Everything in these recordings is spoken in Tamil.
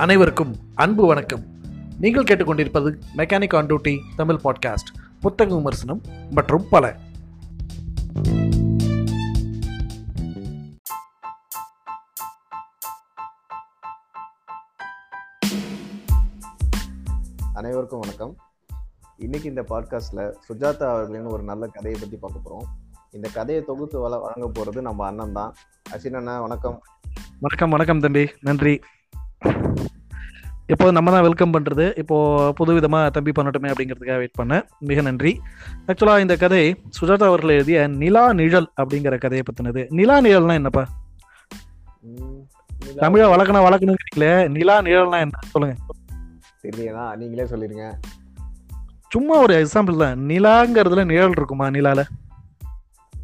அனைவருக்கும் அன்பு வணக்கம். நீங்கள் கேட்டுக்கொண்டிருப்பது mechanic on duty Tamil podcast புத்தக விமர்சனம் மற்றும் பல. அனைவருக்கும் வணக்கம். இன்னைக்கு இந்த பாட்காஸ்ட்ல சுஜாதா அவர்களின் ஒரு நல்ல கதையை பத்தி பார்க்க போறோம். இந்த கதையை தொகுத்து வள வழங்க போறது நம்ம அண்ணன் தான். அசின் அண்ணா வணக்கம். வணக்கம் வணக்கம் தம்பி. நன்றி. இப்போ நம்ம தான் வெல்கம் பண்ணுறது இப்போ புது விதமாக தம்பி பண்ணட்டுமே அப்படிங்கிறதுக்காக வெயிட் பண்ணேன். மிக நன்றி. ஆக்சுவலாக இந்த கதை சுஜாதா அவர்கள் எழுதிய நிலா நிழல் அப்படிங்கிற கதையை பற்றினது நிலா நிழல்னா என்னப்பா? தமிழை வளர்க்கணும் வளர்க்கணுங்கிறீங்களே நிலா நிழல்னா என்ன? சொல்லுங்க. தெரியலையா? நீங்களே சொல்லிருங்க. சும்மா ஒரு எக்ஸாம்பிள் தான். நிலாங்கிறதுல நிழல் இருக்குமா நிலால?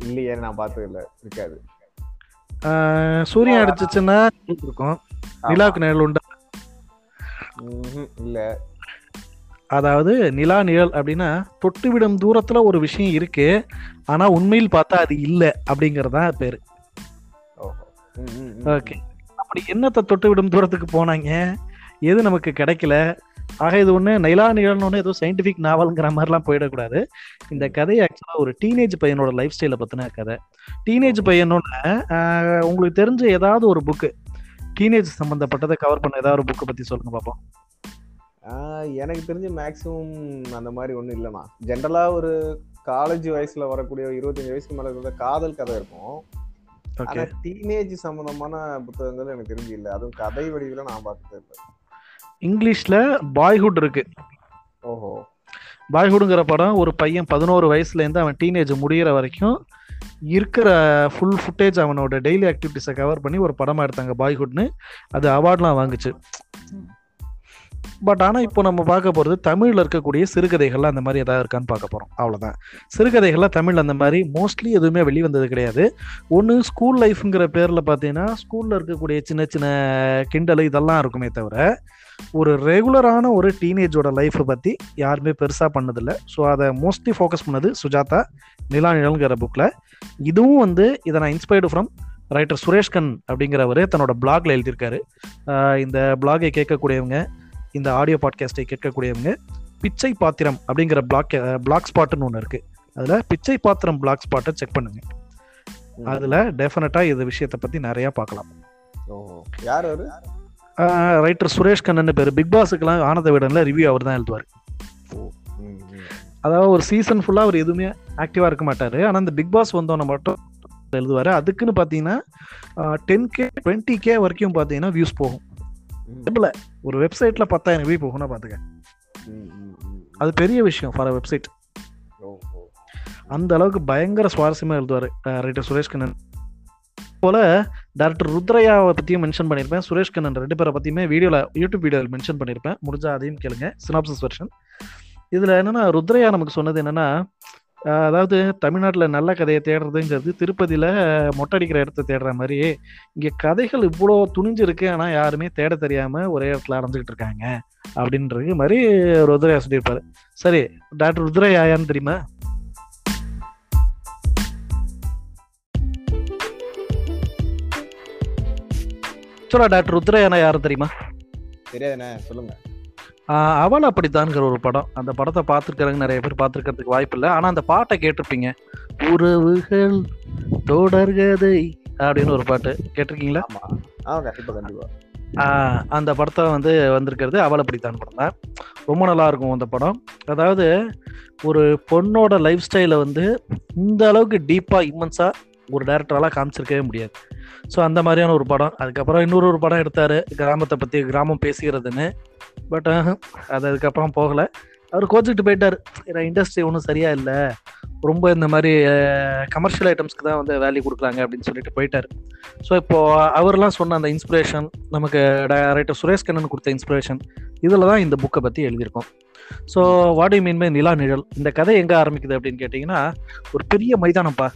இல்லையே நான் பார்த்தது இல்ல இருக்காது சூரியன் அடிச்சிச்சுன்னா இருக்கும். நிலாவுக்கு நிழல் உண்டு? இல்ல. அதாவது நிலா நிழல் அப்படின்னா தொட்டுவிடும் தூரத்துல ஒரு விஷயம் இருக்கு ஆனா உண்மையில் பார்த்தா அது இல்லை அப்படிங்கறதா பேரு. ஓகே. அப்படி என்னத்தை தொட்டுவிடும் தூரத்துக்கு போனாங்க? எது நமக்கு கிடைக்கல? ஆக இது ஒண்ணு நிலா நிழல்னு ஏதோ சயின்டிபிக் நாவல்ங்கிற மாதிரிலாம் போயிடக்கூடாது. இந்த கதை ஆக்சுவலா ஒரு டீனேஜ் பையனோட லைஃப் ஸ்டைலை பத்தின கதை. டீனேஜ் பையனோட உங்களுக்கு தெரிஞ்ச ஏதாவது ஒரு புக்கு டீனேஜ் சம்பந்தப்பட்டதை கவர் பண்ண ஏதாவது ஒரு புக்கை பத்தி சொல்லுங்க பாப்போம். ஆஹ், எனக்கு தெரிஞ்சு மேக்ஸிமம் அந்த மாதிரி ஒண்ணும் இல்லைண்ணா. ஜென்ரலா ஒரு காலேஜ் வயசுல வரக்கூடிய இருபத்தஞ்சு வயசுக்கு மேல இருக்கிற காதல் கதை இருக்கும். ஓகே ஆனா டீனேஜ் சம்பந்தமான புத்தகங்கள் எனக்கு தெரிஞ்சு இல்ல. அதுவும் கதை வடிவில நான் பார்த்தது இல்லை. இங்கிலீஷ்ல பாய்ஹுட் இருக்கு. ஓஹோ. பாய்ஹுடுங்கிற படம் ஒரு பையன் பதினோரு வயசுலேருந்து அவன் டீனேஜ் முடியிற வரைக்கும் இருக்கிற ஃபுல் ஃபுட்டேஜ் அவனோட டெய்லி ஆக்டிவிட்டிஸை கவர் பண்ணி ஒரு படமாக எடுத்தாங்க பாய்ஹுட்னு அது அவார்ட்லாம் வாங்குச்சு. பட் ஆனால் இப்போ நம்ம பார்க்க போகிறது தமிழில் இருக்கக்கூடிய சிறுகதைகள்லாம் அந்த மாதிரி எதாவது இருக்கான்னு பார்க்க போகிறோம் அவ்வளோதான் சிறுகதைகள்லாம் தமிழ் அந்த மாதிரி மோஸ்ட்லி எதுவுமே வெளிவந்தது கிடையாது. ஒன்று ஸ்கூல் லைஃப்ங்கிற பேரில் பார்த்தீங்கன்னா ஸ்கூலில் இருக்கக்கூடிய சின்ன சின்ன கிண்டல் இதெல்லாம் இருக்குமே தவிர ஒரு ரெகுலரான ஒரு டீனேஜோட லைஃப்பை பற்றி யாருமே பெருசாக பண்ணதில்லை. ஸோ அதை மோஸ்ட்லி ஃபோக்கஸ் பண்ணது சுஜாதா நிலா நிழல்ங்கிற புக்கில் இதுவும் வந்து இதை நான் இன்ஸ்பயர்டு ஃப்ரம் ரைட்டர் சுரேஷ்கன் அப்படிங்கிறவர் தன்னோட பிளாக்ல எழுதியிருக்காரு. இந்த பிளாகை கேட்கக்கூடியவங்க இந்த ஆடியோ பாட்காஸ்ட்டை கேட்கக்கூடியவங்க பிச்சை பாத்திரம் அப்படிங்கிற பிளாக் பிளாக் ஸ்பாட்னு ஒன்று இருக்குது அதில் பிச்சை பாத்திரம் பிளாக் ஸ்பாட்டை செக் பண்ணுங்க. அதில் டெஃபினட்டாக இந்த விஷயத்தை பற்றி நிறையா பார்க்கலாம். யார் அவரு? ரைட்டர் சுரேஷ் கண்ணன் பேர். பிக் பாஸுக்கெல்லாம் ஆனந்த விடனில் ரிவ்யூ அவர் தான் எழுதுவார். அதாவது ஒரு சீசன் ஃபுல்லாக அவர் எதுவுமே ஆக்டிவாக இருக்க மாட்டார். ஆனால் இந்த பிக் பாஸ் வந்தோன்னே மட்டும் எழுதுவார். அதுக்குன்னு பார்த்தீங்கன்னா டென் கே டுவெண்ட்டி கே வரைக்கும் பார்த்தீங்கன்னா வியூஸ் போகும். ம், வெப்ல ஒரு வெப்சைட்டில் பத்தாயிரம் வியூ போகும்னா பார்த்துக்க. அது பெரிய விஷயம் ஃபார் வெப்சைட் அந்த அளவுக்கு பயங்கர சுவாரஸ்யமாக எழுதுவார் ரைட்டர் சுரேஷ் கண்ணன். போல டேரக்டர் ருத்ரையாவை பற்றியும் மென்ஷன் பண்ணியிருப்பேன் சுரேஷ் கண்ணன் ரெண்டு பேரை பற்றியுமே வீடியோவில் யூடியூப் வீடியோவில் மென்ஷன் பண்ணியிருப்பேன் முடிஞ்சா அதையும் கேளுங்க. சினாப்சஸ் வெர்ஷன் இதில் என்னென்னா ருத்ரையா நமக்கு சொன்னது என்னென்னா அதாவது தமிழ்நாட்டில் நல்ல கதையை தேடுறதுங்கிறது திருப்பதியில் மொட்டை அடிக்கிற இடத்த தேடுற மாதிரி. இங்கே கதைகள் இவ்வளோ துணிஞ்சிருக்கு ஆனால் யாருமே தேட தெரியாமல் ஒரே இடத்துல அடைஞ்சிக்கிட்டு இருக்காங்க. அப்படின்றது மாதிரி ருத்ரையா சொல்லியிருப்பாரு. சரி டாக்டர் ருத்ரையாயான்னு தெரியுமா? ஆக்சுவலாக டாக்டர் ருத்ரையானா யாரும் தெரியுமா? தெரியாதுண்ணே சொல்லுங்க. அவள் அப்படித்தான்ங்கிற ஒரு படம். அந்த படத்தை பார்த்துருக்காங்க நிறைய பேர் பார்த்துருக்கிறதுக்கு வாய்ப்பு இல்லை. ஆனால் அந்த பாட்டை கேட்டிருப்பீங்க. உறவுகள் தொடர்கதை அப்படின்னு ஒரு பாட்டு. கேட்டிருக்கீங்களா? அந்த படத்தை வந்து வந்திருக்கிறது அவள் அப்படித்தான் படம். தான் ரொம்ப நல்லா இருக்கும் அந்த படம். அதாவது ஒரு பொண்ணோட லைஃப் ஸ்டைலை வந்து இந்த அளவுக்கு டீப்பாக இம்மன்ஸாக ஒரு டேரக்டரால காமிச்சிருக்கவே முடியாது. ஸோ அந்த மாதிரியான ஒரு படம். அதுக்கப்புறம் இன்னொரு ஒரு படம் எடுத்தார். கிராமத்தை பற்றி கிராமம் பேசுகிறதுன்னு பட் அது அதுக்கப்புறம் போகலை. அவர் கோச்சிக்கிட்டு போயிட்டார். ஏன்னா இண்டஸ்ட்ரி ஒன்றும் சரியா இல்லை. ரொம்ப இந்த மாதிரி கமர்ஷியல் ஐட்டம்ஸ்க்கு தான் வந்து வேல்யூ கொடுக்குறாங்க அப்படின்னு சொல்லிட்டு போயிட்டார். ஸோ இப்போ அவர்லாம் சொன்ன அந்த இன்ஸ்பிரேஷன் நமக்கு ரைட்டர் சுரேஷ் கண்ணன் கொடுத்த இன்ஸ்பிரேஷன் இதில் தான் இந்த புக்கை பற்றி எழுதியிருக்கோம். So what you mean by Nila Nizhal? இந்த கதை எங்கே ஆரம்பிக்குது அப்படின்னு கேட்டிங்கன்னா ஒரு பெரிய மைதானம்ப்பா.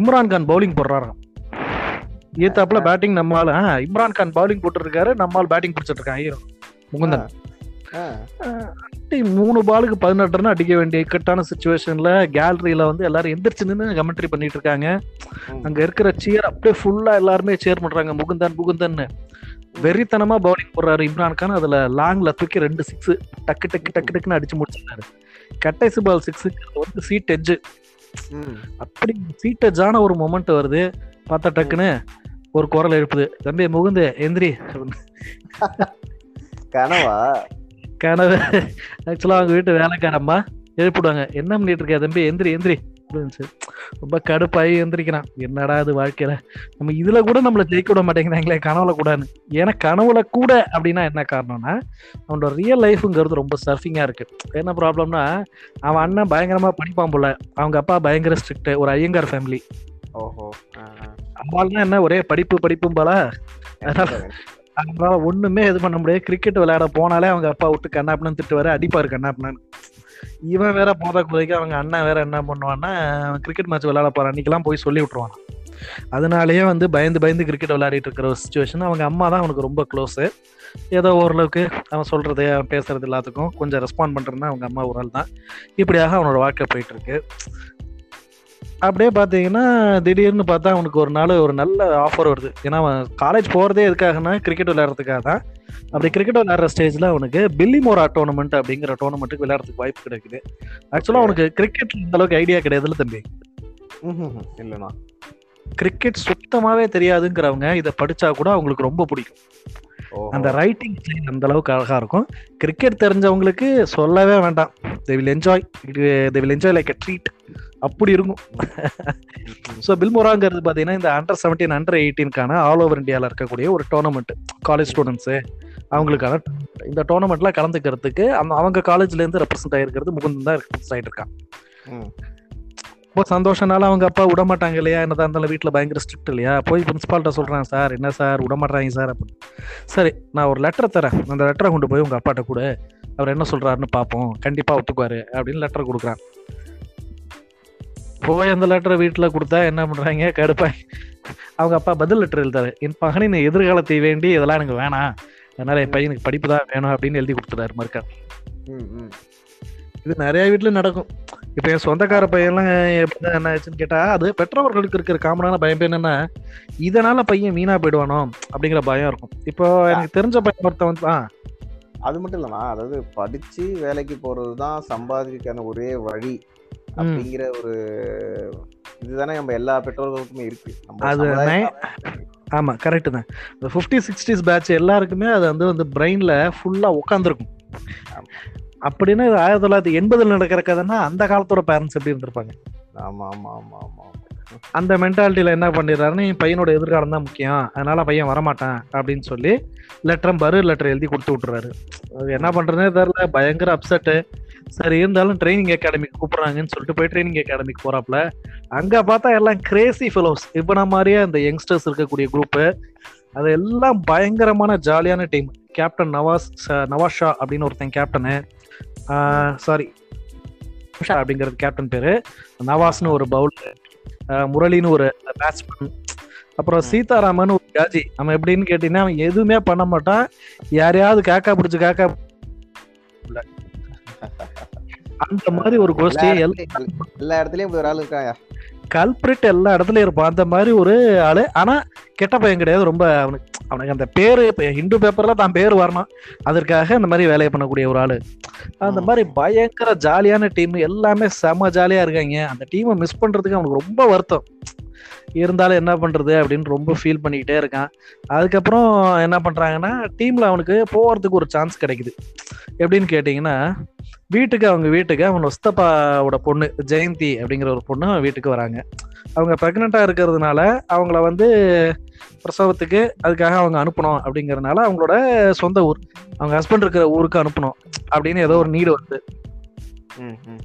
இம்ரான் கான் பவுலிங் போடுறாராம். ஏத்தாப்புல பேட்டிங் நம்மால் ஆ இம்ரான் கான் பவுலிங் போட்டுருக்காரு நம்மால் பேட்டிங் பிடிச்சிட்டு இருக்கான் ஹீரோ முகுந்தன் மூணு பாலுக்கு பதினெட்டு ரன் அடிக்க வேண்டிய இக்கட்டான சுச்சுவேஷன்ல கேலரியில வந்து எல்லாரும் எந்திரிச்சு நின்று கமெண்ட்ரி பண்ணிட்டு இருக்காங்க. அங்க இருக்கிற சியர் அப்படியே ஃபுல்லா எல்லாருமே சேர் பண்றாங்க முகுந்தன் முகுந்தன். வெறித்தனமா பவுலிங் போடுறாரு இம்ரான் கான். அதுல லாங்ல தூக்கி ரெண்டு சிக்ஸ் டக்கு டக்கு டக்கு டக்குன்னு அடிச்சு முடிச்சிருக்காரு. கட்டைசி பால் சிக்ஸ் வந்து சீட் எட்ஜ் ம். அப்படி சீட் எட்ஜான ஒரு மொமெண்ட் வருது. பார்த்தா டக்குன்னு ஒரு குரல் எழுப்புது. தம்பி முகுந்து எந்திரி. கனவா? கனவு. ஆக்சுவலா அவங்க வீட்டு வேலைக்காரம்மா. எழுப்பிடுவாங்க. என்ன பண்ணிட்டு இருக்க தம்பி? எந்திரி எந்திரி. சொல்லி. ரொம்ப கடுப்பாகி எந்திரிக்கிறான். என்னடா இது வாழ்க்கையில? நம்ம இதுல கூட நம்மள ஜெயிக்க விட மாட்டேங்கிறாங்களே கனவுல கூடன்னு. ஏன்னா கனவுல கூட அப்படின்னா என்ன காரணம்னா அவனோட ரியல் லைஃப்ங்கிறது ரொம்ப சர்ஃபிங்கா இருக்கு. என்ன ப்ராப்ளம்னா அவன் அண்ணன் பயங்கரமா படிப்பான் போல. அவங்க அப்பா பயங்கர ஸ்ட்ரிக்ட் ஒரு ஐயங்கார் ஃபேமிலி ஓஹோ. அவள்னா என்ன ஒரே படிப்பு படிப்பும் போல? அதனால ஒண்ணுமே இது பண்ண முடியாது. கிரிக்கெட் விளையாட போனாலே அவங்க அப்பா விட்டு கண்ணாப்பினு திட்டுவாரு அடிப்பாரு கண்ணாப்பினு இவன் வேற போத குறைக்கு அவங்க அண்ணன் வேற என்ன பண்ணுவான்னா கிரிக்கெட் மேட்ச் விளையாட போறான். அன்னைக்கெல்லாம் போய் சொல்லி விட்டுருவான். அதனாலேயே வந்து பயந்து பயந்து கிரிக்கெட் விளையாடிட்டு இருக்கிற ஒரு சுச்சுவேஷன் அவங்க அம்மா தான் அவனுக்கு ரொம்ப க்ளோஸு ஏதோ ஓரளவுக்கு அவன் சொல்றது அவன் பேசுறது எல்லாத்துக்கும் கொஞ்சம் ரெஸ்பாண்ட் பண்ணுறதுனா அவங்க அம்மா ஒரு ஆள் தான் இப்படியாக அவனோட வாழ்க்கை போயிட்டு இருக்கு. அப்படியே பார்த்தீங்கன்னா திடீர்னு பார்த்தா அவனுக்கு ஒரு நாள் ஒரு நல்ல ஆஃபர் வருது. ஏன்னா அவன் காலேஜ் போகிறதே எதுக்காகனா கிரிக்கெட் விளையாடுறதுக்காக தான் அப்படி கிரிக்கெட் விளையாடுற ஸ்டேஜில் அவனுக்கு பில்லி மோரா டோர்னமெண்ட் அப்படிங்கிற டோர்னமெண்ட்டுக்கு விளையாடுறதுக்கு வாய்ப்பு கிடைக்குது. ஆக்சுவலாக அவனுக்கு கிரிக்கெட் இந்த அளவுக்கு ஐடியா கிடையாதுல்ல தம்பி. இல்லைண்ணா. கிரிக்கெட் சுத்தமாகவே தெரியாதுங்கிறவங்க இதை படிச்சா கூட அவங்களுக்கு ரொம்ப பிடிக்கும். அந்த ரைட்டிங் ஸ்டைல் அந்த அளவுக்கு அழகா இருக்கும். கிரிக்கெட் தெரிஞ்சவங்களுக்கு சொல்லவே வேண்டாம். They will enjoy they will enjoy like a treat அப்படி இருக்கும். ஸோ பில்மோராங்கிறது பார்த்தீங்கன்னா இந்த அண்டர் செவன்டீன் அண்டர் எயிட்டீனுக்கான ஆல் ஓவர் இந்தியாவில் இருக்கக்கூடிய ஒரு டோர்னமெண்ட் காலேஜ் ஸ்டூடெண்ட்ஸு அவங்களுக்கான. இந்த டோர்னமெண்ட்ல கலந்துக்கிறதுக்கு அந்த அவங்க காலேஜ்லேருந்து ரெப்ரசென்ட் ஆகிருக்கிறது முகுந்தன் தான் ரெப்ரசென்ட் ஆகிட்டு இருக்கான். ரொம்ப சந்தோஷனால அவங்க அப்பா விட மாட்டாங்க இல்லையா? என்னதான் இருந்தாலும் வீட்டில் பயங்கர ஸ்ட்ரிக்ட் இல்லையா? போய் பிரின்ஸ்பால்கிட்ட சொல்கிறேன் சார் என்ன சார்? விட மாட்டாங்க சார் அப்படின்னு. சரி நான் ஒரு லெட்டர் தரேன். அந்த லெட்டரை கொண்டு போய் உங்கள் அப்பாட்ட கொடு. அவர் என்ன சொல்கிறாருன்னு பார்ப்போம் கண்டிப்பாக ஒத்துக்குவாரு அப்படின்னு லெட்டர் கொடுக்குறான். போய் அந்த லெட்டரை வீட்டில் கொடுத்தா என்ன பண்ணுறாங்க கடுப்பாய். அவங்க அப்பா பதில் லெட்டர் எழுதாரு என் மகனின் எதிர்காலத்தை வேண்டி இதெல்லாம் எனக்கு வேணாம். அதனால என் பையனுக்கு படிப்பு தான் வேணும் அப்படின்னு எழுதி கொடுத்துட்டாரு மறுக்கா. ம், ம். இது நிறைய வீட்ல நடக்கும். இப்போ என் சொந்தக்கார பையன்லாம் எப்படி என்ன ஆச்சுன்னு கேட்டா அது பெற்றவர்களுக்கு இருக்கிற காமனான பயம் என்னன்னா இதனால பையன் வீணா போயிடுவானோ அப்படிங்கிற பயம் இருக்கும். இப்போ எனக்கு தெரிஞ்ச பையன் ஒருத்தன் வந்து ஆ. அது மட்டும் இல்லைண்ணா அதாவது படிச்சு வேலைக்கு போறது தான் சம்பாதிக்கான ஒரே வழி அப்படிங்கிற ஒரு இதுதானே நம்ம எல்லா பெற்றோர்களுக்குமே இருக்கு. நம்ம அது சமுதாயத்துல- ஆமா கரெக்ட் தான். இந்த ஃபிஃப்டி சிக்ஸ்டிஸ் பேட்ச் எல்லாருக்குமே அது வந்து வந்து பிரெயின்ல ஃபுல்லா உட்காந்துருக்கும். அப்படின்னு ஆயிரத்தி தொள்ளாயிரத்தி எண்பதுல நடக்கிற கதைன்னா அந்த காலத்தோட பேரண்ட்ஸ் எப்படி இருந்திருப்பாங்க? ஆமா ஆமா ஆமா ஆமா ஆமா. அந்த மென்டாலிட்டியில என்ன பண்ணிடுறாருன்னு என் பையனோட எதிர்காலம் தான் முக்கியம். அதனால பையன் வரமாட்டான். அப்படின்னு சொல்லி லெட்டரும் பரு லெட்டர் எழுதி கொடுத்து விட்டுறாரு. அது என்ன பண்றதுனே தெரியல. பயங்கர அப்செட்டு சரி இருந்தாலும் ட்ரைனிங் அகாடமிக்கு கூப்பிடுறாங்கன்னு சொல்லிட்டு போய் ட்ரைனிங் அகாடமிக்கு போறாப்ல. அங்க பார்த்தா எல்லாம் கிரேசி ஃபெலோஸ் இப்போ நான் மாதிரியே அந்த யங்ஸ்டர்ஸ் இருக்கக்கூடிய குரூப்பு அது எல்லாம் பயங்கரமான ஜாலியான டீம் கேப்டன் நவாஸ் நவாஸ் ஷா அப்படின்னு ஒருத்தன் கேப்டனு சாரி ஷா அப்படிங்கிறது கேப்டன் பேரு. நவாஸ்னு ஒரு பவுலர் முரளின்னு ஒரு பேட்ஸ்மேன் அப்புறம் சீதாராமன் ஒரு காஜி. அவன் எப்படின்னு கேட்டீங்கன்னா அவன் எதுவுமே பண்ண மாட்டான். யாரையாவது காக்கா பிடிச்சு காக்கா அந்த மாதிரி ஒரு கோஷ்டி எல்லா இடத்துலயும் ஒரு ஆள் இருக்காங்க கல்பிரிட் எல்லா இடத்துலயும் இருப்பான். அந்த மாதிரி ஒரு ஆளு. ஆனா கெட்ட பையன் கிடையாது. ரொம்ப அவனுக்கு அவனுக்கு அந்த பேரு இப்ப ஹிந்து பேப்பர்ல தான் பேர் வரணும். அதற்காக இந்த மாதிரி வேலையை பண்ணக்கூடிய ஒரு ஆளு. அந்த. மாதிரி பயங்கர ஜாலியான டீம் எல்லாமே செம ஜாலியா இருக்காங்க. அந்த டீமை மிஸ் பண்றதுக்கு அவனுக்கு ரொம்ப வருத்தம். இருந்தாலும் என்ன பண்றது அப்படின்னு ரொம்ப ஃபீல் பண்ணிக்கிட்டே இருக்கான். அதுக்கப்புறம் என்ன பண்றாங்கன்னா டீம்ல அவனுக்கு போறதுக்கு ஒரு சான்ஸ் கிடைக்குது. எப்படின்னு கேட்டிங்கன்னா வீட்டுக்கு அவங்க வீட்டுக்கு அவன் ஒஸ்தப்பாவோட பொண்ணு ஜெயந்தி அப்படிங்கிற ஒரு பொண்ணு அவன் வீட்டுக்கு வராங்க. அவங்க ப்ரெக்னெண்ட்டாக இருக்கிறதுனால அவங்கள வந்து பிரசவத்துக்கு அதுக்காக அவங்க அனுப்பணும் அப்படிங்கறதுனால அவங்களோட சொந்த ஊர் அவங்க ஹஸ்பண்ட் இருக்கிற ஊருக்கு அனுப்பணும் அப்படின்னு ஏதோ ஒரு நீடு வருது. ம், ம்.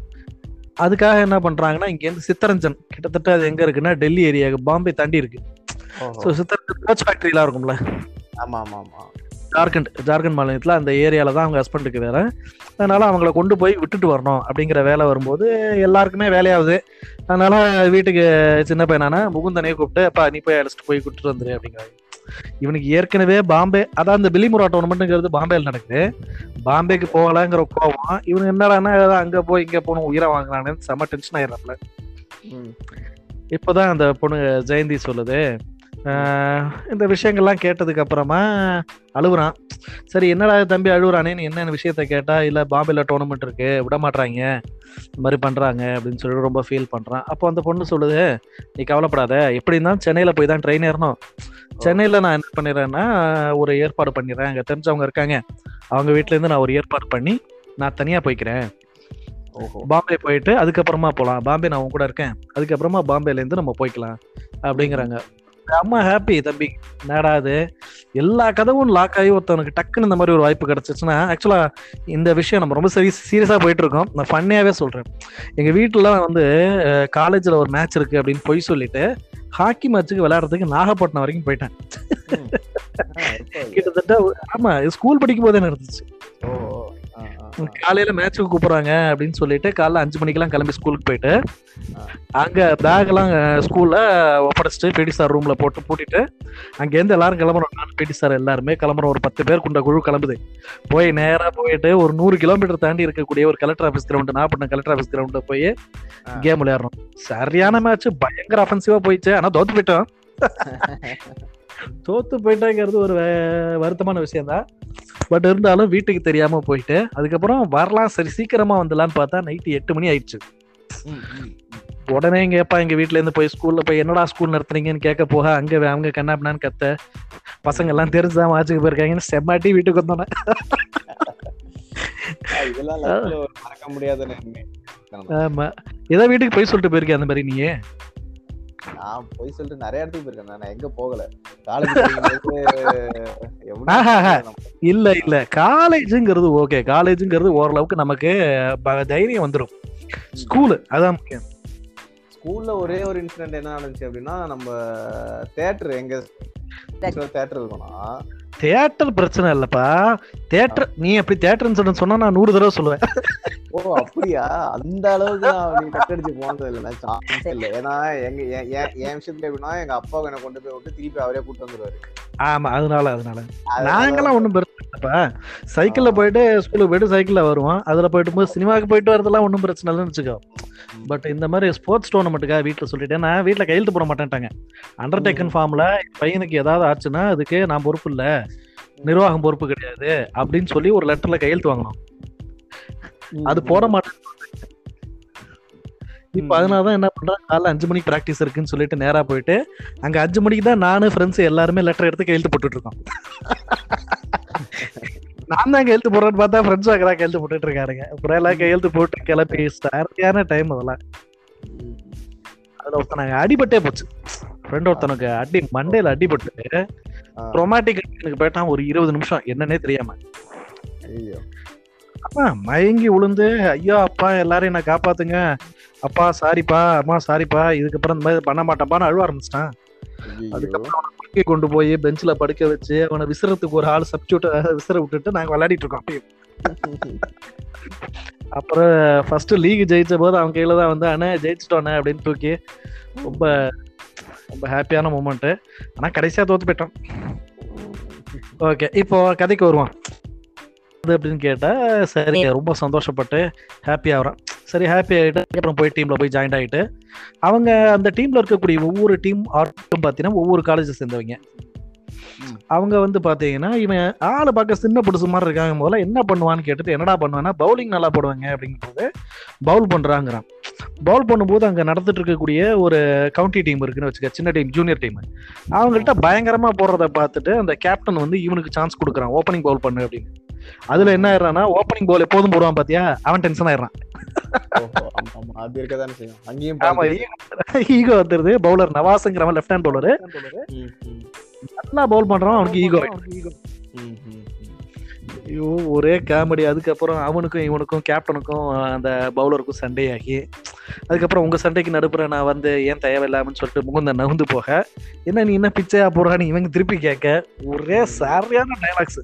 அதுக்காக என்ன பண்றாங்கன்னா இங்கேருந்து சித்தரஞ்சன் கிட்டத்தட்ட அது எங்க இருக்குன்னா டெல்லி ஏரியா பாம்பே தாண்டி இருக்கு. ஸோ சித்தரஞ்சன் கோச் ஃபேக்டரிலாம் இருக்கும்ல? ஆமா ஆமா ஆமா ஜார்க்கண்ட் ஜார்க்கண்ட் மாநிலத்தில் அந்த ஏரியால தான் அவங்க ஹஸ்பண்டுக்கு வேற அதனால அவங்கள கொண்டு போய் விட்டுட்டு வரணும் அப்படிங்கிற வேலை வரும்போது எல்லாருக்குமே வேலையாகுது. அதனால வீட்டுக்கு சின்ன பையனான முகுந்தனையே கூப்பிட்டு அப்பா நீ போய் அழைச்சிட்டு போய் கூட்டிட்டு வந்துரு அப்படிங்கிறாங்க இவனுக்கு ஏற்கனவே பாம்பே அதான் அந்த பிலிமுரா டோர்னமெண்ட்டுங்கிறது பாம்பேல நடக்குது. பாம்பேக்கு போகலாங்கிற கோவம் இவனு என்னடான்னா ஏதோ அங்க போய் இங்க போகணும் உயிரை வாங்கினானு செம்ம டென்ஷன் ஆயிடுறாப்ல. இப்போதான் அந்த பொண்ணு ஜெயந்தி சொல்லுது இந்த விஷயங்கள்லாம் கேட்டதுக்கு அப்புறமா அழுகுறான். சரி என்னடா தம்பி அழுகுறானேன்னு என்ன விஷயத்த கேட்டா? இல்ல பாம்பேல டோர்னமெண்ட் இருக்கு விட மாட்றாங்க இந்த மாதிரி பண்றாங்க அப்படின்னு சொல்லி ரொம்ப ஃபீல் பண்றான். அப்போ அந்த பொண்ணு சொல்லுது நீ கவலைப்படாத எப்படி இருந்தாலும் சென்னையில போய் தான் ட்ரெயின் ஏறணும். சென்னையில நான் என்ன பண்ணிடுறேன்னா ஒரு ஏற்பாடு பண்ணிடுறேன். அங்க தெரிஞ்சவங்க இருக்காங்க. அவங்க இருந்து நான் ஒரு ஏற்பாடு பண்ணி நான் தனியா போய்க்கிறேன். ஓஹோ. பாம்பே போயிட்டு அதுக்கப்புறமா போகலாம் பாம்பே நான் உன் கூட இருக்கேன். அதுக்கப்புறமா பாம்பேல இருந்து நம்ம போய்க்கலாம். அப்படிங்கிறாங்க. அம்மா ஹாப்பி தம்பி. என்னடா அது எல்லா கதவும் லாக் ஆகி ஒருத்தவனுக்கு டக்குன்னு இந்த மாதிரி ஒரு வாய்ப்பு கிடைச்சிச்சுன்னா ஆக்சுவலா இந்த விஷயம் நம்ம ரொம்ப சரி சீரியஸா போயிட்டு இருக்கோம் நான் ஃபன்னியாவே சொல்றேன். எங்க வீட்டுல வந்து காலேஜ்ல ஒரு மேட்ச் இருக்கு அப்படின்னு போய் சொல்லிட்டு ஹாக்கி மேட்ச்சுக்கு விளையாடுறதுக்கு நாகப்பட்டினம் வரைக்கும் போயிட்டேன்? கிட்டத்தட்ட ஆமா ஸ்கூல் படிக்கும் போதே நடந்துச்சு. காலையில மேட்ச்சுக்கு கூப்பிடுறாங்க அப்படின்னு சொல்லிட்டு காலைல அஞ்சு மணிக்கெல்லாம் கிளம்பி ஸ்கூலுக்கு போயிட்டு. அங்க பேக் எல்லாம் ஸ்கூல்ல ஒப்படைச்சிட்டு பிடி சார் ரூம்ல போட்டு பூட்டிட்டு அங்கேருந்து எல்லாரும் கிளம்புறோம். நானும் பிடி சார் எல்லாருமே கிளம்புறோம். ஒரு பத்து பேர் கொண்ட குழு கிளம்புது. போய் நேரா போயிட்டு ஒரு நூறு கிலோமீட்டர் தாண்டி இருக்கக்கூடிய ஒரு collector office ground Nagapattinam collector office கிரவுண்ட்ல போய். கேம் விளையாடுறோம். சரியான மேட்ச் பயங்கர அஃபென்சிவா போயிடுச்சு. ஆனா தோத்து போயிட்டோம். தோத்து போயிட்டாங்கிறது ஒரு வருத்தமான விஷயம் தான் பட் இருந்தாலும் வீட்டுக்கு தெரியாம போயிட்டு அதுக்கப்புறம் வரலாம் சரி சீக்கிரமா வந்துடலான்னு பார்த்தா நைட்டு எட்டு மணி ஆயிடுச்சு. உடனே எங்கப்பா எங்க வீட்ல இருந்து போய் ஸ்கூல்ல போய் என்னடா ஸ்கூல் நடத்துறீங்கன்னு கேட்க போக அங்க அவங்க கண்ணாப்பினான்னு கத்த. பசங்க எல்லாம் தெரிஞ்சுதான் வாட்சுக்கு போயிருக்காங்கன்னு செம்மாட்டி வீட்டுக்கு வந்தோன்னே. இதெல்லாம் மறக்க முடியாத. ஆமா. ஏதோ வீட்டுக்கு போய் சொல்லிட்டு போயிருக்கேன் அந்த மாதிரி நீயே? நான் போய் சொல்லிட்டு நிறைய இடத்துக்கு போயிருக்கேன். நான் எங்க போகல? காலேஜ். இல்ல இல்ல. காலேஜுங்கிறது ஓகே காலேஜுங்கிறது ஓரளவுக்கு நமக்கு தைரியம் வந்துடும் ஸ்கூலு அதான் முக்கியம். ஸ்கூல்ல ஒரே ஒரு இன்சிடென்ட் என்ன நடந்துச்சு அப்படின்னா நம்ம தேட்டர் எங்க தியேட்டர் பிரச்சனை இல்லப்பா. தியேட்டர் நீ அப்படி தியேட்டர்னு சொன்ன சொன்னா நான் நூறு தடவை சொல்லுவேன். ஓ அப்படியா? அந்த அளவுக்கு நான் கட்டடிச்சு போனது இல்லை. சான்ஸே இல்லை. ஏன்னா எங்க என் விஷயத்துல எப்படின்னா எங்க அப்பா என்னை கொண்டு போய் விட்டு திருப்பி அவரே கூட்டு வந்துருவாரு. ஆமா அதனால அதனால. நாங்கெல்லாம் ஒண்ணும் பிரச்சனை இல்லப்பா சைக்கிள்ல போயிட்டு ஸ்கூலுக்கு போயிட்டு சைக்கிள்ல வருவோம். அதுல போயிட்டு போது சினிமாவுக்கு போயிட்டு வரதெல்லாம் ஒண்ணும் பிரச்சனை இல்லைன்னு வச்சுக்கோ. பட் இந்த மாதிரி ஸ்போர்ட்ஸ் டோர்னமெண்ட்டுக்காக வீட்டில் சொல்லிட்டேன். நான் வீட்டில் கையெழுத்து போட மாட்டேன்ட்டாங்க. அண்டர்டேக்கன் ஃபார்ம்ல பையனுக்கு ஏதாவது ஆச்சுன்னா அதுக்கு நான் பொறுப்பு இல்லை. நிர்வாகம் பொறுப்பு கிடையாது. அப்படின்னு சொல்லி ஒரு லெட்டர்ல கையெழுத்து வாங்கணும் அது போட மாட்டேன். இப்ப அதனாலதான் என்ன பண்றேன் காலைல அஞ்சு மணிக்கு பிராக்டிஸ் இருக்குன்னு சொல்லிட்டு நேரா போயிட்டு அங்க அஞ்சு மணிக்கு தான் நானு ஃப்ரெண்ட்ஸ் எல்லாருமே லெட்டர் எடுத்து கையெழுத்து போட்டுட்டு இருக்கோம் நான் தான் கையெழுத்து போடுறேன்னு பார்த்தா ஃப்ரெண்ட்ஸ் அங்கதான் கையெழுத்து போட்டுட்டு இருக்காருங்க அப்புறம் எல்லாம் கையெழுத்து போட்டு கிளப்பி சரியான டைம் அதெல்லாம். அதுல ஒருத்தன் நாங்க அடிபட்டே போச்சு. ஃப்ரெண்ட் ஒருத்தனுக்கு அடி மண்டையில அடிபட்டு ரொமாட்டிக் எனக்கு போயிட்டான் ஒரு இருபது நிமிஷம். என்னன்னே தெரியாம. மயங்கி விழுந்து ஐயோ அப்பா எல்லாரையும் என்ன காப்பாத்துங்க. அப்பா சாரிப்பா அம்மா சாரிப்பா இதுக்கப்புறம் இந்த மாதிரி பண்ண மாட்டேன்ப்பான்னு அழுவ ஆரம்பிச்சிட்டான். அதுக்கப்புறம் குளிக்க கொண்டு போய் பெஞ்சில படுக்க வச்சு அவனை விசிறத்துக்கு ஒரு ஆள் சப்ஸ்டியூட் விசிற விட்டுட்டு நாங்க விளையாடிட்டு இருக்கோம் அப்பயும் அப்புறம் ஃபர்ஸ்ட் லீக் ஜெயிச்ச போது அவன் கையில தான் வந்து அண்ணே ஜெயிச்சிட்டோண்ணே அப்படின்னு தூக்கி ரொம்ப ரொம்ப ஹாப்பியான மூமெண்ட் ஆனா கடைசியா தோத்து போயிட்டோம். ஓகே இப்போ கதைக்கு வருவான் அது அப்படின்னு கேட்டா சரி. ரொம்ப சந்தோஷப்பட்டு ஹாப்பி ஆகுறான். சரி ஹாப்பி ஆகிட்டு அப்புறம் போய் டீம்ல போய் ஜாயின் ஆகிட்டு அவங்க அந்த டீம்ல இருக்கக்கூடிய ஒவ்வொரு டீம் ஆட்டும் பார்த்தீங்கன்னா ஒவ்வொரு காலேஜை சேர்ந்தவங்க. அவங்க வந்து பாத்தீங்கன்னா இவன் ஆளு பார்க்க சின்ன புதுசு மாதிரி இருக்காங்க. முதல்ல என்ன பண்ணுவான்னு கேட்டுட்டு என்னடா பண்ணுவான்னா பவுலிங் நல்லா போடுவாங்க அப்படிங்கும்போது பவுல் பண்றாங்கிறான். பவுல் பண்ணும்போது அங்க நடந்துட்டு இருக்கக்கூடிய ஒரு கவுண்டி டீம் இருக்குன்னு வச்சுக்க சின்ன டீம் ஜூனியர் டீம் அவங்கள்ட்ட பயங்கரமா போடுறத பார்த்துட்டு அந்த கேப்டன் வந்து இவனுக்கு சான்ஸ் கொடுக்குறான் ஓப்பனிங் பவுல் பண்ணு அப்படின்னு. அதுல என்ன ஆயிடுறான்னா ஓப்பனிங் பவுல் எப்போதும் போடுவான் பாத்தியா? அவன் டென்ஷன் ஆயிடுறான். அது இருக்கதானே செய்யும். அங்கேயும் ஆமா. ஈகோ வந்துருது. பவுலர் நவாஸ்ங்கிறவன் லெஃப்ட் ஹேண்ட் பவுலர் நல்லா பவுல் பண்றான் அவனுக்கு ஈகோ ம். ஐயோ ஒரே காமெடி அதுக்கப்புறம் அவனுக்கும் இவனுக்கும் கேப்டனுக்கும் அந்த பவுலருக்கும் சண்டையாகி அதுக்கப்புறம் உங்கள் சண்டைக்கு நடுப்புற நான் வந்து ஏன் தேவையில்லாமன்னு சொல்லிட்டு முகுந்த நகுந்து போக என்ன நீ என்ன பிச்சையா போடுறான்னு இவங்க திருப்பி கேட்க ஒரே சரியான டைலாக்ஸ்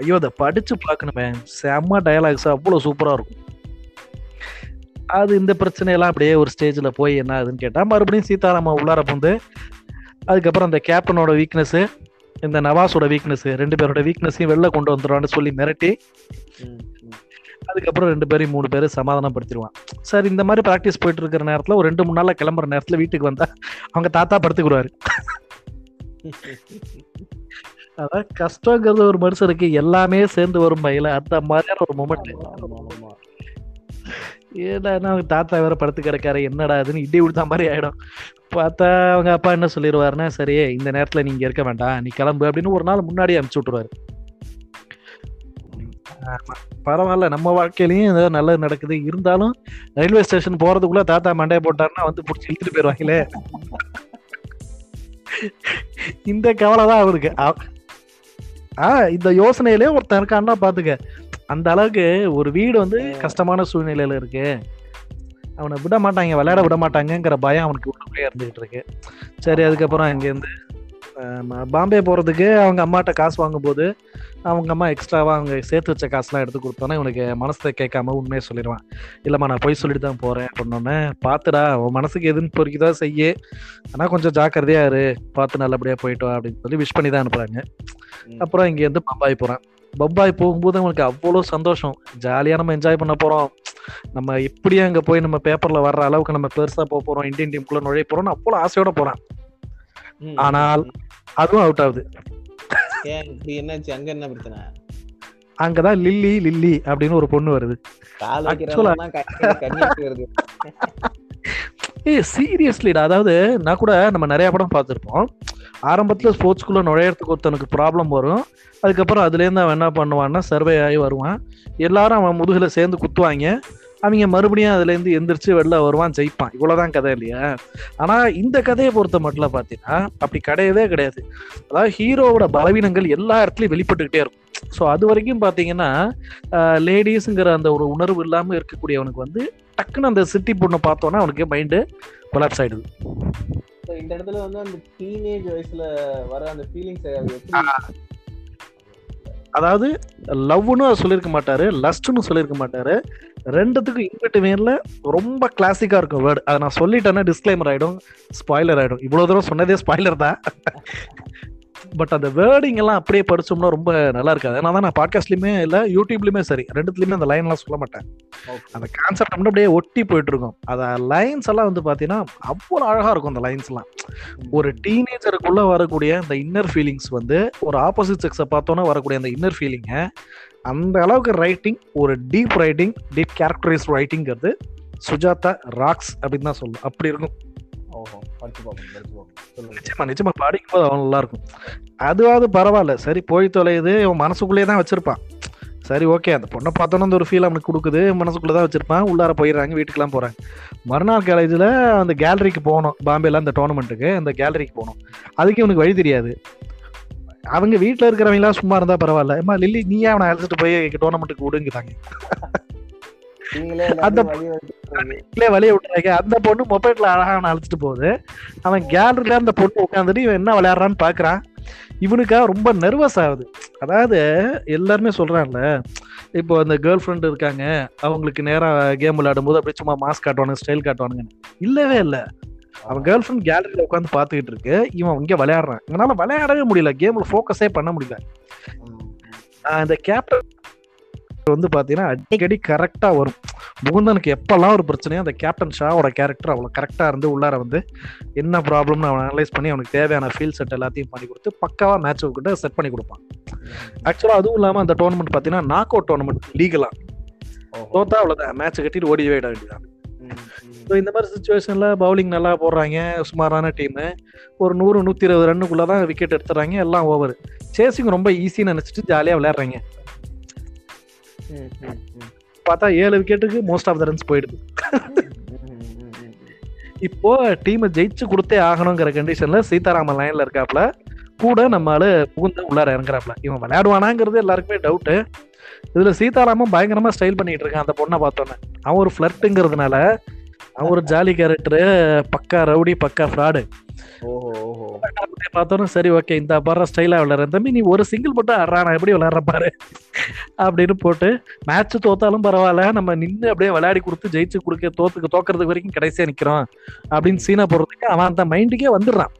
ஐயோ அதை படித்து பார்க்கணுமே. செம்ம டைலாக்ஸ் அவ்வளோ சூப்பராக இருக்கும். அது இந்த பிரச்சனையெல்லாம் அப்படியே ஒரு ஸ்டேஜில் போய் என்ன ஆகுதுன்னு கேட்டால் மறுபடியும் சீதாராமா உள்ளார புந்து அதுக்கப்புறம் அந்த கேப்டனோட வீக்னஸ்ஸு இந்த நவாஸோட வீக்னஸ் ரெண்டு பேரோட வீக்னஸையும் வெளில கொண்டு வந்துடுவான்னு சொல்லி மிரட்டி. அதுக்கப்புறம் ரெண்டு பேரையும் மூணு பேரும் சமாதானப்படுத்திடுவான். சார் இந்த மாதிரி ப்ராக்டிஸ் போயிட்டு இருக்கிற நேரத்துல ஒரு ரெண்டு மூணு நாள்ல கிளம்புற நேரத்துல வீட்டுக்கு வந்தா அவங்க தாத்தா படுத்துக்குருவாரு. அதான் கஷ்டங்கிறது ஒரு மனுஷனுக்கு எல்லாமே சேர்ந்து வரும் பையில அந்த மாதிரியான ஒரு மூமெண்ட் அவங்க தாத்தா வேற படுத்து கிடக்காரு என்னடா அதுன்னு இடி விடுத்த மாதிரி ஆயிடும். பார்த்தா அவங்க அப்பா என்ன சொல்லிடுவாருன்னா சரி இந்த நேரத்துல நீங்க இருக்க வேண்டாம் நீ கிளம்பு அப்படின்னு ஒரு நாள் முன்னாடியே அனுப்பிச்சு விட்டுருவாரு. ஆமா. பரவாயில்ல நம்ம வாழ்க்கையிலயும் ஏதோ நல்லது நடக்குது. இருந்தாலும் ரயில்வே ஸ்டேஷன் போறதுக்குள்ள தாத்தா மண்டைய போட்டாருன்னா வந்து பிடிச்சி இழுத்துட்டு போயிருவாங்களே. இந்த கவலை தான் அவருக்கு. அவ- ஆ இந்த யோசனையிலே ஒருத்தன் இருக்கான்னா பாத்துக்க. அந்த அளவுக்கு ஒரு வீடு வந்து கஷ்டமான சூழ்நிலையில இருக்கு. அவனை விட மாட்டாங்க விளையாட விட மாட்டாங்கங்கிற பயம் அவனுக்கு உள்ளே இருந்துகிட்டு இருக்கு. சரி அதுக்கப்புறம் அங்கேருந்து ஆமா, பாம்பே போறதுக்கு அவங்க அம்மாட்ட காசு வாங்கும்போது அவங்க அம்மா எக்ஸ்ட்ராவா அவங்க சேர்த்து வச்ச காசுலாம் எடுத்து கொடுத்தோன்னே இவனுக்கு மனசை கேட்காம உண்மையை சொல்லிடுவான். இல்லம்மா நான் போய் சொல்லிட்டு தான் போறேன் அப்படின்னோடனே பாத்துடா உன் மனசுக்கு எதுன்னு பொறுக்கிதா செய்ய. ஆனா கொஞ்சம் ஜாக்கிரதையா இரு. பார்த்து நல்லபடியா போயிட்டு வா அப்படின்னு சொல்லி விஷ் பண்ணி தான் அனுப்புறாங்க. ம். அப்புறம் இங்க இருந்து பம்பாய் போறான். பம்பாய் போகும்போது அவனுக்கு அவ்வளோ சந்தோஷம். ஜாலியா நம்ம என்ஜாய் பண்ண போறோம். நம்ம இப்படியே அங்க போய் நம்ம பேப்பர்ல வர்ற அளவுக்கு நம்ம பெருசா போக போறோம். இந்தியன் டீமுக்குள்ள நுழைய போறோம்னு அவ்வளோ ஆசையோட போறான். ம், ஆனால் அதுவும் அவுட் ஆகுது. என்னாச்சு? அங்க என்ன பிரச்சனை? அங்கதான் லில்லி லில்லி அப்படின்னு ஒரு பொண்ணு வருது. கால் ஏய் சீரியஸ்லிடா அதாவது நான் கூட நம்ம நிறைய படம் பார்த்துருப்போம். ஆரம்பத்தில் ஸ்போர்ட்ஸ்குள்ளே நுழையறதுக்கு ஒருத்தனுக்கு ப்ராப்ளம் வரும். அதுக்கப்புறம் அதுலேருந்து அவன் என்ன பண்ணுவான்னா சர்வே ஆகி வருவான். எல்லாரும் அவன் முதுகில் சேர்ந்து குத்துவாங்க. அவங்க மறுபடியும் அதுலேருந்து எந்திரிச்சு வெளில வருவான் ஜெயிப்பான். இவ்வளோதான் கதை இல்லையா? ஆனால் இந்த கதையை பொறுத்த மட்டும் பார்த்தீங்கன்னா அப்படி கிடையவே கிடையாது. அதாவது ஹீரோவோட பலவீனங்கள் எல்லா இடத்துலையும் வெளிப்பட்டுக்கிட்டே இருக்கும். ஸோ அது வரைக்கும் பார்த்தீங்கன்னா லேடிஸுங்கிற அந்த ஒரு உணர்வு இல்லாம இருக்கக்கூடியவனுக்கு வந்து டக்குன்னு அந்த சிட்டி பொண்ணை பார்த்தோன்னா அவனுக்கு மைண்டு கொலாப்ஸ் ஆயிடுது. So, இந்த இடத்துல வந்து அந்த டீனேஜ் வயசுல வர அந்த ஃபீலிங்ஸ் அதாவது லவ்னு சொல்லியிருக்க மாட்டாரு லஸ்ட்னு சொல்லியிருக்க மாட்டாரு. ரெண்டுத்துக்கும் இன்பிட்வீன்ல ரொம்ப கிளாசிக்கா இருக்கும் வேர்டு அதை நான் சொல்லிட்டேன்னா டிஸ்க்ளைமர் ஆயிடும் ஸ்பாய்லர் ஆயிடும். இவ்வளவு தூரம் சொன்னதே ஸ்பாய்லர் தான். பட் அந்த வேர்டிங் எல்லாம் அப்படியே படிச்சோம்னா ரொம்ப நல்லா இருக்காது. அதனால தான் நான் பாட்காஸ்ட்லயுமே இல்ல யூடியூப்லயுமே சரி. ரெண்டுத்துலயுமே அந்த லைன்லாம் சொல்ல மாட்டேன். அந்த கான்செப்ட் மட்டும் அப்படியே ஒட்டி போயிட்டு இருக்கும் அத லைன்ஸ் எல்லாம் வந்து பாத்தீங்கன்னா அவ்வளவு அழகா இருக்கும் அந்த லைன்ஸ் எல்லாம். ஒரு டீனேஜருக்குள்ள வரக்கூடிய அந்த இன்னர் ஃபீலிங்ஸ் வந்து ஒரு ஆப்போசிட் செக்ஸை பார்த்தோன்னா வரக்கூடிய அந்த இன்னர் ஃபீலிங்கை அந்த அளவுக்கு ரைட்டிங் ஒரு டீப் ரைட்டிங் டீப் கேரக்டரைஸ் ரைட்டிங்கிறது சுஜாதா ராக்ஸ் அப்படின்னு தான் சொல்லும். அப்படி இருக்கும். ஓஹோ படிச்சு பார்ப்போம் படிச்சு பார்ப்போம் நிச்சயமா நிச்சயமா. படிக்கும் போது அவன் நல்லா இருக்கும் அதுவாவது பரவாயில்ல. சரி போய் தொலையுது. இவன் மனசுக்குள்ளேயே தான் வச்சிருப்பான். சரி ஓகே. அந்த பொண்ணை பார்த்தோன்னு அந்த ஒரு ஃபீல் அவனுக்கு கொடுக்குது. மனசுக்குள்ளே தான் வச்சிருப்பான். உள்ளார போயிடுறாங்க வீட்டுக்கெலாம் போகிறாங்க மறுநாள் காலேஜில் அந்த கேலரிக்கு போகணும். பாம்பேல அந்த டோர்னமெண்ட்டுக்கு அந்த கேலரிக்கு போகணும். அதுக்கு இவனுக்கு வழி தெரியாது. அவங்க வீட்டில் இருக்கிறவங்களாம் சும்மா இருந்தால் பரவாயில்ல. ஏமா லில்லி நீயே அவனை அழைச்சிட்டு போய் டோர்னமெண்ட்டுக்கு விடுங்கிறாங்க. அந்த இல்லையே வழிய விட்டுறாங்க அந்த பொண்ணு மொபைல்ல அழகா அவனை அழைச்சிட்டு போகுது. அவன் கேலரியில அந்த பொண்ணு உட்காந்துட்டு இவன் என்ன விளையாடுறான்னு பாக்குறான். இவனுக்கா ரொம்ப நர்வஸ் ஆகுது. அதாவது எல்லாருமே சொல்றான்ல இப்போ அந்த கேர்ள் ஃப்ரெண்ட் இருக்காங்க. அவங்களுக்கு நேரா கேம் விளையாடும் போது அப்படியே சும்மா மாஸ்க் காட்டுவானுங்க ஸ்டைல் காட்டுவானுங்க இல்லவே இல்ல. அவன் கேர்ள் ஃப்ரெண்ட் கேலரியில உட்காந்து பாத்துக்கிட்டு இருக்கு. இவன் இங்க விளையாடுறான். இவனால விளையாடவே முடியல. கேம்ல ஃபோக்கஸே பண்ண முடியல. இந்த கேப்டன் வந்து பாத்தீங்கன்னா அடிக்கடி கரெக்டா வரும். முகுந்தனுக்கு எப்பெல்லாம் ஒரு பிரச்சனையோ அந்த கேப்டன் ஷாவோட கேரக்டர் அவ்வளோ கரெக்டா இருந்து உள்ளார வந்து என்ன ப்ராப்ளம்னு அவன் அனலைஸ் பண்ணி அவனுக்கு தேவையான ஃபீல் செட் எல்லாத்தையும் பண்ணி கொடுத்து பக்காவா மேட்ச் கிட்ட செட் பண்ணி கொடுப்பான். ஆக்சுவலா அதுவும் இல்லாம அந்த டோர்னமெண்ட் பாத்தீங்கன்னா நாக் அவுட் டோர்னமெண்ட் லீகலா ஓஹோ. தோத்தா அவ்வளவுதான். மேட்ச் கட்டிட்டு ஓடி போயிட வேண்டியதான். ஸோ இந்த மாதிரி சுச்சுவேஷன்ல பவுலிங் நல்லா போடுறாங்க. சுமாரான டீம் ஒரு நூறு நூத்தி இருபது ரன்னுக்குள்ள தான் விக்கெட் எடுத்துறாங்க எல்லாம் ஓவர் சேசிங் ரொம்ப ஈஸின்னு நினைச்சிட்டு ஜாலியா விளையாடுறாங்க. பார்த்தா ஏழு விக்கெட்டுக்கு மோஸ்ட் ஆஃப் த ரன்ஸ் போயிடுது. இப்போ டீமை ஜெயிச்சு கொடுத்தே ஆகணுங்கிற கண்டிஷன்ல சீதாராமன் லைன்ல இருக்காப்ல கூட நம்ம புகுந்த புகுந்து உள்ளார இறங்குறாப்ல. இவன் விளையாடுவானாங்கிறது எல்லாருக்குமே டவுட்டு இதுல சீதாராமன் பயங்கரமா ஸ்டைல் பண்ணிட்டு இருக்கான் அந்த பொண்ணை பார்த்தோன்னே. அவன் ஒரு ஃபிளர்ட்டுங்கிறதுனால அவன் ஒரு ஜாலி கேரக்டரு பக்கா ரவுடி பக்கா ஃப்ராடு பார்த்தோன்னே சரி ஓகே இந்த பாரு ஸ்டைலா விளையாடுற தம்பி நீ ஒரு சிங்கிள் மட்டும் ஆடுறா நான் எப்படி விளையாடுற பாரு. அப்படின்னு போட்டு மேட்ச் தோத்தாலும் பரவாயில்ல நம்ம நின்று அப்படியே விளையாடி கொடுத்து ஜெயிச்சு கொடுக்க தோத்துக்கு தோக்கிறதுக்கு வரைக்கும் கடைசியா நிக்கிறோம். அப்படின்னு சீனா போடுறதுக்கு அவன் அந்த மைண்டுக்கே வந்துடுறான்.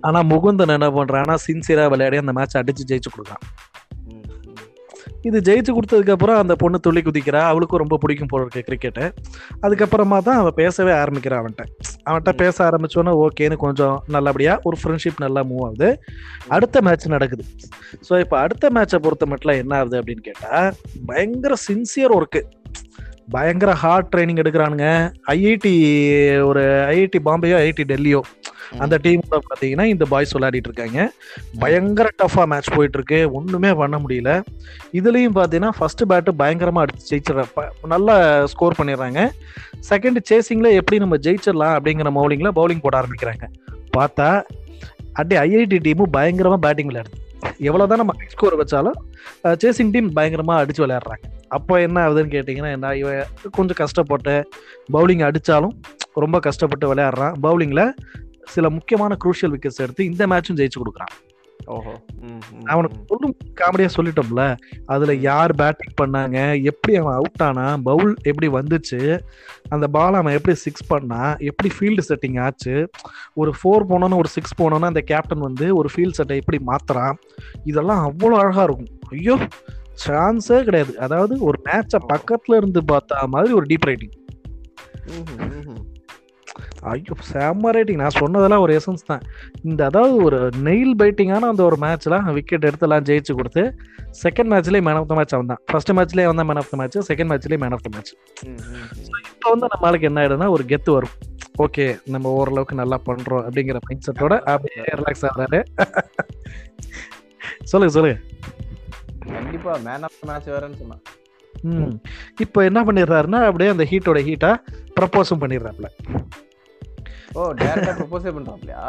ஆனா முகுந்தன் என்ன பண்றான் ஆனா சின்சியரா விளையாடி அந்த மேட்ச் அடிச்சு ஜெயிச்சு ம். இது ஜெயிச்சு கொடுத்ததுக்கு அப்புறம் அந்த பொண்ணு துள்ளி குதிக்கிறா. அவளுக்கும் ரொம்ப பிடிக்கும் போல இருக்கு கிரிக்கெட்டு அதுக்கப்புறமா தான் அவன் பேசவே ஆரம்பிக்கிறான் அவன்கிட்ட அவன்கிட்ட பேச ஆரம்பிச்சோன்னே ஓகேன்னு கொஞ்சம் நல்லபடியா ஒரு ஃப்ரெண்ட்ஷிப் நல்லா மூவ் ஆகுது. அடுத்த மேட்ச் நடக்குது. ஸோ இப்போ அடுத்த மேட்சை பொறுத்த மட்டும் என்ன ஆகுது அப்படின்னு கேட்டா பயங்கர சின்சியர் ஒர்க்கு பயங்கர ஹார்ட் ட்ரைனிங் எடுக்கிறானுங்க. ஐஐடி ஒரு ஐஐடி பாம்பேயோ ஐஐடி டெல்லியோ அந்த டீம்ல பாத்தீங்கன்னா இந்த பாய்ஸ் விளையாடிட்டு இருக்காங்க. பயங்கர டஃபா மேட்ச் போயிட்டு இருக்கு ஒண்ணுமே பண்ண முடியல. இதுலயும் பாத்தீங்கன்னா ஃபர்ஸ்ட் பேட் பயங்கரமா அடிச்சு ஜெயிச்சிடற ப- நல்லா ஸ்கோர் பண்ணிடுறாங்க. செகண்ட் சேசிங்ல எப்படி நம்ம ஜெயிச்சிடலாம் அப்படிங்கிற மௌலிங்ல பவுலிங் போட ஆரம்பிக்கிறாங்க. பார்த்தா அப்படியே ஐஐடி டீமும் பயங்கரமா பேட்டிங் விளையாடுது. எவ்வளவுதான் நம்ம ஸ்கோர் வச்சாலும் சேசிங் டீம் பயங்கரமா அடிச்சு விளையாடுறாங்க. அப்போ என்ன ஆகுதுன்னு கேட்டிங்கன்னா என்ன இவன் கொஞ்சம் கஷ்டப்பட்டு பவுலிங் அடிச்சாலும் ரொம்ப கஷ்டப்பட்டு விளையாடுறான். பவுலிங்ல சில முக்கியமான குரூஷியல் விக்கெட்ஸ் எடுத்து இந்த மேட்சும் ஜெயிச்சு கொடுக்குறான். அவனுக்கு ம். சொல்லும் காமெடியா சொல்லிட்டோம்ல அதுல யார் பேட்டிங் பண்ணாங்க எப்படி அவன் அவுட் ஆனா பவுல் எப்படி வந்துச்சு அந்த பால் அவன் எப்படி சிக்ஸ் பண்ணா எப்படி ஃபீல்டு செட்டிங் ஆச்சு ஒரு ஃபோர் போனோன்னு ஒரு சிக்ஸ் போனோன்னா அந்த கேப்டன் வந்து ஒரு ஃபீல்ட் செட்டை எப்படி மாத்துறான் இதெல்லாம் அவ்வளோ அழகா இருக்கும். ஐயோ சான்ஸே கிடையாது. அதாவது ஒரு மேட்சை பக்கத்துல இருந்து பார்த்தா மாதிரி ஒரு டீப் ரைட்டிங். ஐயோ செம்ம ரேட்டிங் நான் சொன்னதெல்லாம் ஒரு எசன்ஸ் தான். இந்த அதாவது ஒரு நெயில் பைட்டிங்கான அந்த ஒரு மேட்ச்ல விக்கெட் எடுத்துலாம் ஜெயிச்சு கொடுத்து செகண்ட் மேட்ச்லேயே மேன் ஆஃப் த மேட்ச் அவன் தான். ஃபர்ஸ்ட் மேட்ச்லேயே வந்தா man of the match second மேட்ச்லேயே man of the match. இப்போ வந்து நம்மளுக்கு என்ன ஆயிடுதுன்னா ஒரு கெத்து வரும். ஓகே நம்ம ஓரளவுக்கு நல்லா பண்றோம் அப்படிங்கிற மைண்ட் செட்டோட அப்படியே ரிலாக்ஸ் ஆகுறாரு. சொல்லுங்க சொல்லுங்க. கண்டிப்பா மேன் ஆஃப் மேட்ச் வேறன்னு சொன்னான் ம். இப்போ என்ன பண்ணிடுறாருன்னா அப்படியே அந்த ஹீட்டோட ஹீட்டா ப்ரப்போஸும் பண்ணிடுறாப்ல ஓ டேரக்டா ப்ரொபோஸே பண்றாப்லையா?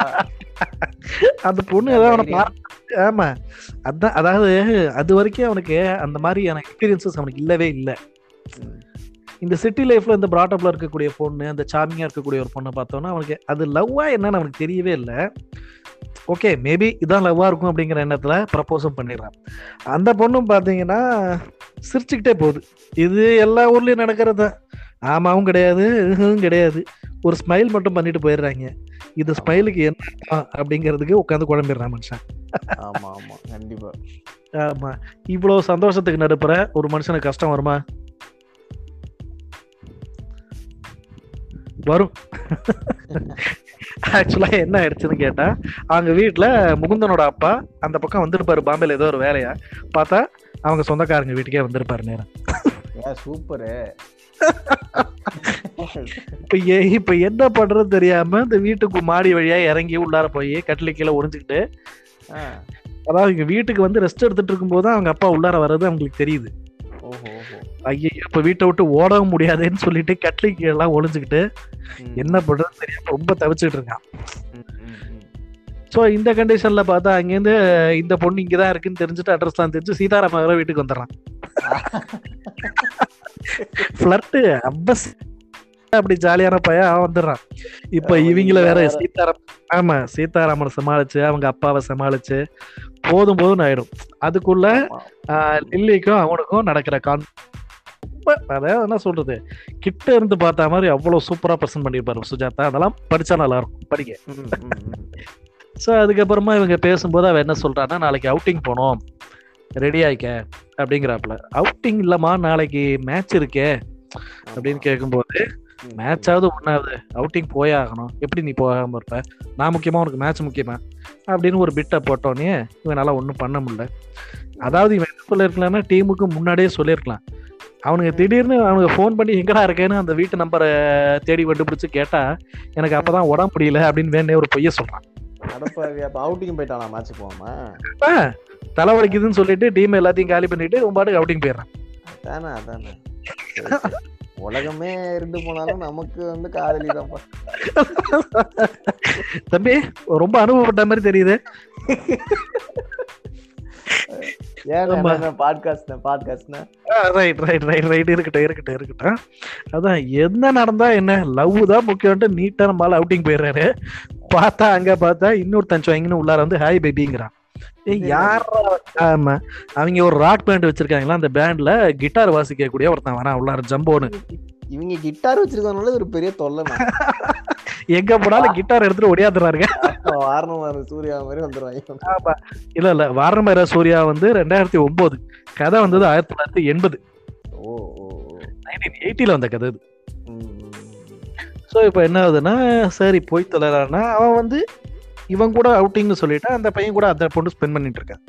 அந்த பொண்ணு ஏதோ அவனை ஆமா. அதான் அதாவது அது வரைக்கும் அவனுக்கு அந்த மாதிரியான எக்ஸ்பீரியன்சஸ் அவனுக்கு இல்லவே இல்லை. இந்த சிட்டி லைஃப்ல இந்த பிராட்டப்ல இருக்கக்கூடிய பொண்ணு அந்த சாமிங்கா இருக்கக்கூடிய ஒரு பொண்ணை பார்த்தோன்னா அவனுக்கு அது லவ்வா என்னன்னு அவனுக்கு தெரியவே இல்லை. ஓகே மேபி இதான் லவ்வா இருக்கும் அப்படிங்கிற எண்ணத்துல ப்ரப்போஸும் பண்ணிடுறான். அந்த பொண்ணும் பாத்தீங்கன்னா சிரிச்சுக்கிட்டே போகுது. இது எல்லா ஊர்லயும் நடக்கிறது தான் ஆமாவும் கிடையாது கிடையாது. ஒரு ஸ்மைல் மட்டும் பண்ணிட்டு போயிடுறாங்க. இது ஸ்மைலுக்கு என்ன அப்படிங்கிறதுக்கு உட்காந்து குழம்பிடுறான் மனுஷன். ஆமா ஆமா. கண்டிப்பா. ஆமா. இவ்வளவு சந்தோஷத்துக்கு நடுப்புற ஒரு மனுஷனுக்கு கஷ்டம் வருமா? வரும். ஆக்சுவலா என்ன ஆயிடுச்சுன்னு கேட்டா அவங்க வீட்டுல முகுந்தனோட அப்பா அந்த பக்கம் வந்திருப்பாரு. பாம்பேல ஏதோ ஒரு வேலையா. பார்த்தா அவங்க சொந்தக்காரங்க வீட்டுக்கே வந்திருப்பாரு நேரம் சூப்பரு. இப்ப இப்ப என்ன பண்றது தெரியாம இந்த வீட்டுக்கு மாடி வழியா இறங்கி உள்ளார போய் கட்டில கீழே ஒளிஞ்சுக்கிட்டு அதாவது இங்க வீட்டுக்கு வந்து ரெஸ்ட் எடுத்துட்டு இருக்கும்போது அவங்க அப்பா உள்ளார வர்றது அவங்களுக்கு தெரியுது. ஐயோ இப்ப வீட்டை விட்டு ஓடவும் முடியாதுன்னு சொல்லிட்டு கட்லி கீழெல்லாம் ஒளிஞ்சுக்கிட்டு என்ன பண்றது தெரியாம ரொம்ப தவிச்சுட்டு இருக்கான். சோ இந்த கண்டிஷன்ல பார்த்தா அங்கேருந்து இந்த பொண்ணு இங்கதான் இருக்குன்னு தெரிஞ்சுட்டு அட்ரஸ்லாம் தெரிஞ்சு சீதாராம வேற வீட்டுக்கு வந்துடுறான். ஃபிளர்ட் அப்பஸ் அப்படி ஜாலியான பையன் அவன் வந்துடுறான். இப்ப இவங்கள வேற. சீதாராம் ஆமா சீதாராமனை சமாளிச்சு அவங்க அப்பாவை சமாளிச்சு போதும் போதும் ஆயிடும். அதுக்குள்ள லில்லிக்கும் அவனுக்கும் நடக்கிற கான் அதாவது என்ன சொல்றது? கிட்ட இருந்து பார்த்த மாதிரி அவ்வளவு சூப்பரா பிரசன்ட் பண்ணியிருப்பாரு சுஜாதா. அதெல்லாம் படிச்சா நல்லா இருக்கும். படிக்க. ஸோ அதுக்கப்புறமா இவங்க பேசும்போது அவன் என்ன சொல்றான்னா நாளைக்கு அவுட்டிங் போனோம். ரெடி ஆயிக்க அப்படிங்கிறாப்புல. அவுட்டிங் இல்லம்மா நாளைக்கு மேட்ச் இருக்கே அப்படின்னு கேட்கும்போது மேட்சாவது ஒன்றாவது அவுட்டிங் போயே ஆகணும். எப்படி நீ போகாம இருப்ப? நான் முக்கியமா உனக்கு மேட்ச் முக்கியமா? அப்படின்னு ஒரு பிட்டை போட்டோன்னே இவனால ஒன்றும் பண்ண முடியல. அதாவது இவன் என்ன சொல்லியிருக்கலாம்னா டீமுக்கு முன்னாடியே சொல்லியிருக்கலாம். அவனுங்க திடீர்னு அவனுக்கு ஃபோன் பண்ணி எங்கடா இருக்கேன்னு அந்த வீட்டு நம்பரை தேடி கண்டுபிடிச்சு கேட்டா எனக்கு அப்பதான் உடம்பு முடியல அப்படின்னு வேணே ஒரு பொய்ய சொல்றான். அடப்பாவி அப்ப அவுட்டிங் போயிட்டானா மேட்ச் போகாம? ஆ, தலைவலிக்குதுன்னு சொல்லிட்டு டீம் எல்லாத்தையும் காலி பண்ணிட்டு உன் பாட்டுக்கு அவுட்டிங் போயிடுறான். அதானே அதானே. உலகமே இருந்து போனாலும் நமக்கு வந்து காதலி தான்ப்பா தம்பி ரொம்ப அனுபவப்பட்ட மாதிரி தெரியுது. ரைட் ரைட் ரைட் ரைட் இருக்கட்டும் இருக்கட்டும் இருக்கட்டும். அதான் என்ன நடந்தா என்ன? லவ் தான் முக்கியம்ட்டு நீட்டா நம்மளால அவுட்டிங் போயிடுறாரு. பார்த்தா அங்க பார்த்தா இன்னொருத்தன் வாங்கின்னு உள்ளார வந்து ஹாய் பேபிங்கிறான் ஆமா. அவங்க ஒரு ராக் பேண்ட் வச்சிருக்காங்களா அந்த பேண்ட்ல கிட்டார் வாசிக்கக்கூடிய ஒருத்தன் வரான் உள்ளார ஜம்போன்னு. இவங்க கிட்டார் வச்சிருக்கவனால ஒரு பெரிய தொல்லை எங்க போனாலும் கிட்டார் எடுத்துட்டு ஒடியாந்துறாருங்க வாரணம் சூர்யா மாதிரி வந்துருவாங்க. ஆமா. இல்ல இல்ல வாரணமேர சூர்யா வந்து ரெண்டாயிரத்தி ஒன்பது கதை வந்தது ஆயிரத்தி தொள்ளாயிரத்தி எண்பது. ஓ. நைன்டீன் எயிட்டில வந்த கதை இது ஸோ இப்போ என்ன ஆகுதுன்னா சரி போய் தொலைறான்னா அவன் வந்து இவன் கூட அவுட்டிங்னு சொல்லிட்டு அந்த பையன் கூட அந்த பொண்ணு ஸ்பெண்ட் பண்ணிட்டு இருக்கான்.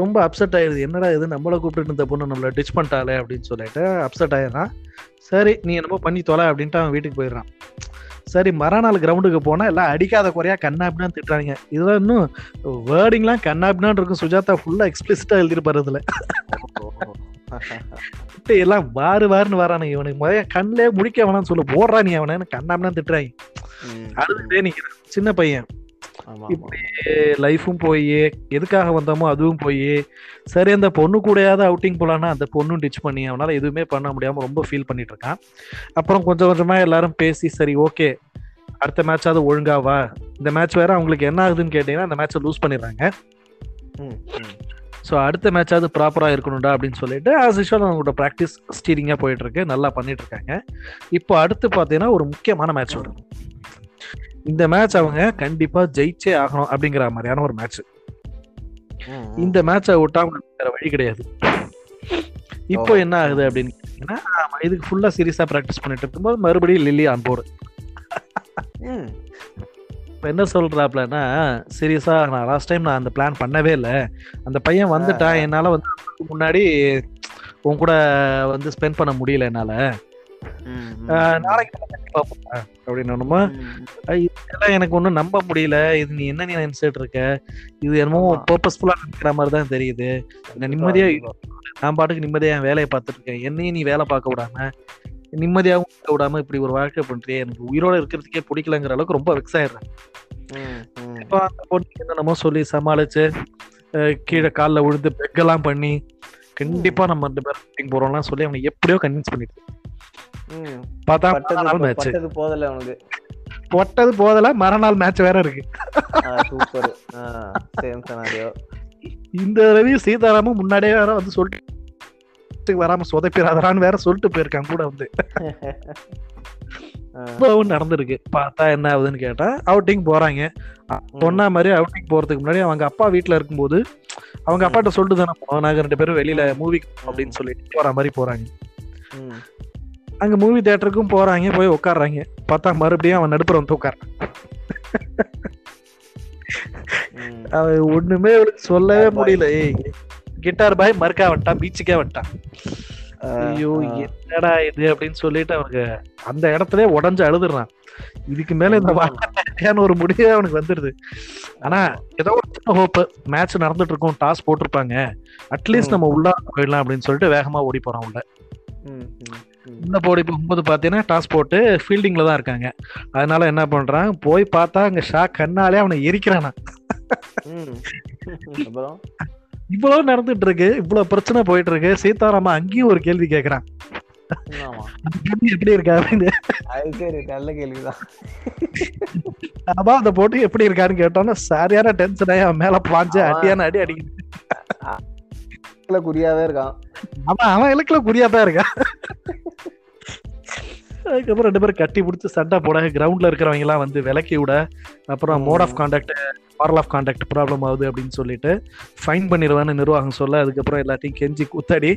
ரொம்ப அப்செட் ஆயிடுது என்னடா இது? நம்மளை கூப்பிட்டு இந்த பொண்ணு நம்மள டிச் பண்ணிட்டாளே அப்படின்னு சொல்லிட்டு அப்செட் ஆயிடுறான் சரி நீ என்னமோ பண்ணி தொலை அப்படின்ட்டு அவன் வீட்டுக்கு போயிடுறான். சரி மறுநாள் கிரவுண்டுக்கு போனா எல்லாம் அடிக்காத குறையா கண்ணாபின்னு திட்டுறாங்க இதெல்லாம் இன்னும் வேர்டிங்லாம் கண்ணாபின்னான்னு இருக்கும். சுஜாதா ஃபுல்லா எக்ஸ்பிளிசிட்டா எழுதிருப்பாரு இதுல எல்லாம் வாரு வாருன்னு வரானுங்க இவனுக்கு முதல்ல கண்ணிலே முடிக்க வேணாம்னு சொல்லு. போடுறா நீ அவனை. கண்ணாபின்னு திட்டுறாங்க. அழுதுட்டே நிக்கிறான். சின்ன பையன். லைஃபும் போய் எதுக்காக வந்தோமோ அதுவும் போய். சரி அந்த பொண்ணு கூடயாவது அவுட்டிங் போலான்னா அந்த பொண்ணும் டிச் பண்ணி அவனால எதுவுமே பண்ண முடியாம ரொம்ப ஃபீல் பண்ணிட்டு இருக்கான். அப்புறம் கொஞ்சம் கொஞ்சமா எல்லாரும் பேசி சரி ஓகே அடுத்த மேட்சாவது ஒழுங்கா வா. இந்த மேட்ச் வேற அவங்களுக்கு என்ன ஆகுதுன்னு கேட்டீங்கன்னா அந்த மேட்சை லூஸ் பண்ணிடுறாங்க. ஸோ அடுத்த மேட்சாவது ப்ராப்பராக இருக்கணும்டா அப்படின்னு சொல்லிட்டு ஆஸ் யூஷுவல் அவங்களோட ப்ராக்டிஸ் ஸ்டீரிங்காக போயிட்டு இருக்கு. நல்லா பண்ணிட்டு இருக்காங்க. இப்போ அடுத்து பார்த்தீங்கன்னா ஒரு முக்கியமான மேட்ச் வருது இந்த மேட்ச் அவங்க கண்டிப்பா ஜெயிச்சே ஆகணும் அப்படிங்கிற மாதிரியான ஒரு மேட்ச். இந்த மேட்சை விட்டா வேற வழி கிடையாது. இப்போ. என்ன ஆகுது அப்படின்னு கேட்டீங்கன்னா இதுக்கு ஃபுல்லா சீரியஸா ப்ராக்டிஸ் பண்ணிட்டு இருக்கும்போது மறுபடியும் லில்லி ஆன் போர்டு. இப்போ என்ன சொல்றாப்லன்னா சீரியஸா நான் லாஸ்ட் டைம் நான் அந்த பிளான் பண்ணவே இல்லை. அந்த பையன் வந்துட்டான். என்னால வந்து முன்னாடி உன் கூட வந்து ஸ்பெண்ட் பண்ண முடியல என்னால. நாளைக்கு நான் கண்டிப்பா போறேன் அப்படின்னு இதெல்லாம் எனக்கு ஒன்றும் நம்ப முடியல. இது நீ என்ன நீ நினைச்சிட்டு இருக்க? இது என்னமோ. பர்பஸ்ஃபுல்லா நினைக்கிற மாதிரி தான் தெரியுது. நான் நிம்மதியா. நான் பாட்டுக்கு நிம்மதியா என் வேலையை பார்த்துட்டு இருக்கேன் என்னையும் நீ வேலை பார்க்க விடாம நிம்மதியாகவும் இருக்க விடாம இப்படி ஒரு வாழ்க்கை பண்றியே. எனக்கு உயிரோட இருக்கிறதுக்கே பிடிக்கலங்கிற அளவுக்கு ரொம்ப வெக்ஸ் ஆயிடுறேன். இப்போ அந்த பொண்ணு என்னென்னமோ சொல்லி சமாளிச்சு கீழே காலில் விழுந்து பெக்கெல்லாம் பண்ணி கண்டிப்பா நம்ம ரெண்டு பேரும் meeting போறோம்லாம் சொல்லி அவனை எப்படியோ கன்வின்ஸ் பண்ணிட்டு. பார்த்தா பட்டது மறுநாள் மேட்ச் போதல அவனுக்கு. பொட்டது போதல மறுநாள் மேட்ச் வேற இருக்கு. சூப்பர் சேம் சனாரியோ இந்த ரவி சீதாராமும் முன்னாடியே வேற வந்து சொல்லிட்டு வராம சொதப்பிடாதான்னு வேற சொல்லிட்டு போயிருக்காங்க கூட வந்து. இப்பவும் நடந்திருக்கு. பார்த்தா என்ன ஆகுதுன்னு கேட்டா அவுட்டிங் போறாங்க. சொன்ன மாதிரி அவுட்டிங் போறதுக்கு முன்னாடி அவங்க அப்பா வீட்ல இருக்கும்போது அவங்க அப்பாட்ட சொல்லிட்டு தானே போனோம். நாங்க ரெண்டு பேரும் வெளியில மூவிக்கு அப்படின்னு சொல்லிட்டு போற மாதிரி போறாங்க. அங்க மூவி தியேட்டருக்கும் போறாங்க போய் உட்காடுறாங்க பார்த்தா மறுபடியும் அவன் நடுப்புற வந்து உட்கார. அவன் ஒண்ணுமே சொல்லவே. முடியல. ஏய் கிட்டார் பாய் மறுக்கா வந்துட்டான் பீச்சுக்கே வந்துட்டான். ஐயோ என்னடா இது அப்படின்னு சொல்லிட்டு அவனுக்கு அந்த இடத்துல உடஞ்சு அழுதுறான் இதுக்கு மேல இந்த வாழ்க்கையான ஒரு முடிவே அவனுக்கு வந்துருது ஆனா ஏதோ ஒரு சின்ன ஹோப் மேட்ச் நடந்துட்டு இருக்கும் டாஸ் போட்டிருப்பாங்க. அட்லீஸ்ட் நம்ம உள்ள போயிடலாம் அப்படின்னு சொல்லிட்டு வேகமா ஓடி போறான் உள்ள. உள்ள போடி போகும்போது பாத்தீங்கன்னா டாஸ் போட்டு ஃபீல்டிங்ல தான் இருக்காங்க. அதனால என்ன பண்றான்? போய் பார்த்தா அங்க ஷா கண்ணாலே அவனை எரிக்கிறானா இவ்வளவு நடந்துட்டு இருக்கு இவ்வளவு பிரச்சனை போயிட்டு இருக்கு சீதாராமா அங்கேயும் ஒரு கேள்வி கேக்குறான். ஆமா. எப்படி இருக்கா நல்ல கேள்விதான். ஆமா அந்த போட்டு எப்படி இருக்கான்னு கேட்டோன்னா சரியான டென்ஷன் ஆகி அவன் மேல பாஞ்சு அடியான அடி அடிக்குது. குறியாவே இருக்கான். அவன் அவன் இலக்குல குறியா தான் இருக்கான். அதுக்கப்புறம் ரெண்டு பேரும் கட்டி பிடிச்சி சண்டை போட கிரவுண்ட்ல இருக்கிறவங்க எல்லாம் வந்து விலக்கி விட அப்புறம் mode of contact moral of contact problem ஆகுது அப்படின்னு சொல்லிட்டு ஃபைன் பண்ணிடுவான்னு நிர்வாகம் சொல்ல அதுக்கப்புறம் எல்லாத்தையும் கெஞ்சி குத்தாடி.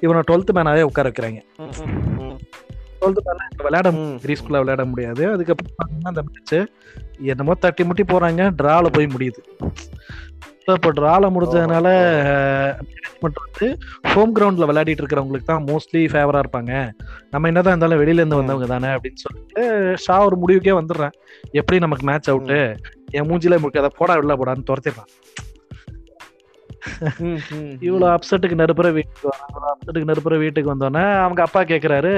இவனை டுவெல்த் மேனாவே உட்கார வைக்கிறாங்க. டுவெல்த் மேன விளையாட கிரீஸ்குள்ள விளையாட முடியாது. அதுக்கப்புறம் அந்த மேட்ச் என்னமோ தட்டி முட்டி போறாங்க டிரால போய் முடியுது. இப்போ டிரால முடிஞ்சதுனால மேனேஜ்மெண்ட் வந்து ஹோம் கிரவுண்ட்ல விளையாடிட்டு இருக்கிறவங்களுக்கு தான் மோஸ்ட்லி ஃபேவரா இருப்பாங்க. நம்ம என்னதான் இருந்தாலும் வெளியில இருந்து வந்தவங்க தானே அப்படின்னு சொல்லிட்டு ஷா ஒரு முடிவுக்கே வந்துடுறேன். எப்படி நமக்கு மேட்ச் அவுட்டு என் மூஞ்சில முழுக்க அதை போடா உள்ள போடான்னு துரத்திடுறான் இவ்வளவு அப்செட்டுக்கு நடுப்புற வீட்டுக்கு வராங்க அப்செட்டுக்கு நடுப்புற வீட்டுக்கு வந்தோடனே அவங்க அப்பா கேக்குறாரு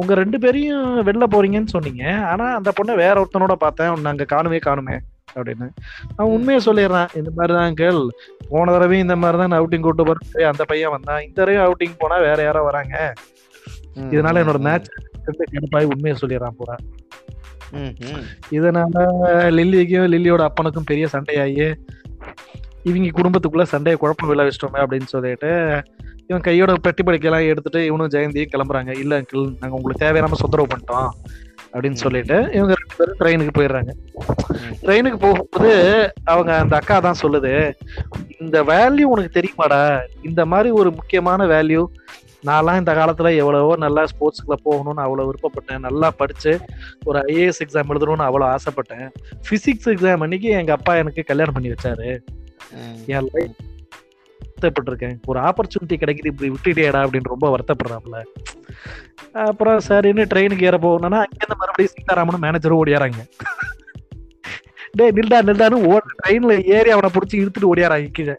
உங்க ரெண்டு பேரையும் வெளில போறீங்கன்னு சொன்னீங்க. ஆனா அந்த பொண்ணை வேற ஒருத்தனோட பார்த்தேன். அங்க காணுமே காணுமே. அப்படின்னு. அவன் உண்மையை சொல்லிடுறான். இந்த மாதிரி தான் கேள் போன தடவையும் இந்த மாதிரி தான் அவுட்டிங் கூட்டு போறது அந்த பையன் வந்தான். இந்த தடவை அவுட்டிங் போனா வேற யாரோ வராங்க. இதனால என்னோட மேட்ச் கடுப்பாய் உண்மையை சொல்லிடுறான் பூரா. இதனால லில்லிக்கும் லில்லியோட அப்பனுக்கும் பெரிய சண்டையாகி இவங்க குடும்பத்துக்குள்ள சண்டையை குழப்பம் விளைவிச்சிட்டோமே அப்படின்னு சொல்லிட்டு இவன் கையோட பெட்டி படிக்கலாம் எடுத்துட்டு இவனும் ஜெயந்தியும் கிளம்புறாங்க. இல்ல அங்கிள் நாங்க உங்களுக்கு தேவையான தொந்தரவு பண்ணிட்டோம். அப்படின்னு. சொல்லிட்டு இவங்க ரெண்டு பேரும் ட்ரெயினுக்கு போயிடுறாங்க. ட்ரெயினுக்கு போகும்போது அவங்க அந்த அக்கா தான் சொல்லுது இந்த வேல்யூ உனக்கு தெரியுமாடா இந்த மாதிரி ஒரு முக்கியமான வேல்யூ நான்லாம் இந்த காலத்துல எவ்வளவோ நல்லா ஸ்போர்ட்ஸ்க்குள்ள போகணும்னு அவ்வளவு விருப்பப்பட்டேன் நல்லா படிச்சு ஒரு ஐஏஎஸ் எக்ஸாம் எழுதணும்னு அவ்வளவு ஆசைப்பட்டேன் பிசிக்ஸ் எக்ஸாம் அன்னைக்கு எங்க அப்பா எனக்கு கல்யாணம் பண்ணி வச்சாரு. என் life வருத்தப்பட்டிருக்கேன். ஒரு ஆப்பர்ச்சுனிட்டி கிடைக்குது இப்படி விட்டுட்டேடா அப்படின்னு ரொம்ப வருத்தப்படுறாப்புல. அப்புறம் சரின்னு ட்ரெயினுக்கு ஏற போகணும்னா அங்கேருந்து மறுபடியும் சீதாராமனும் மேனேஜரும் ஓடியாராங்க. டேய் நில்டா நில்டான்னு ஓட ட்ரெயின்ல ஏறி அவனை பிடிச்சி இழுத்துட்டு ஓடியாராங்க கீழே?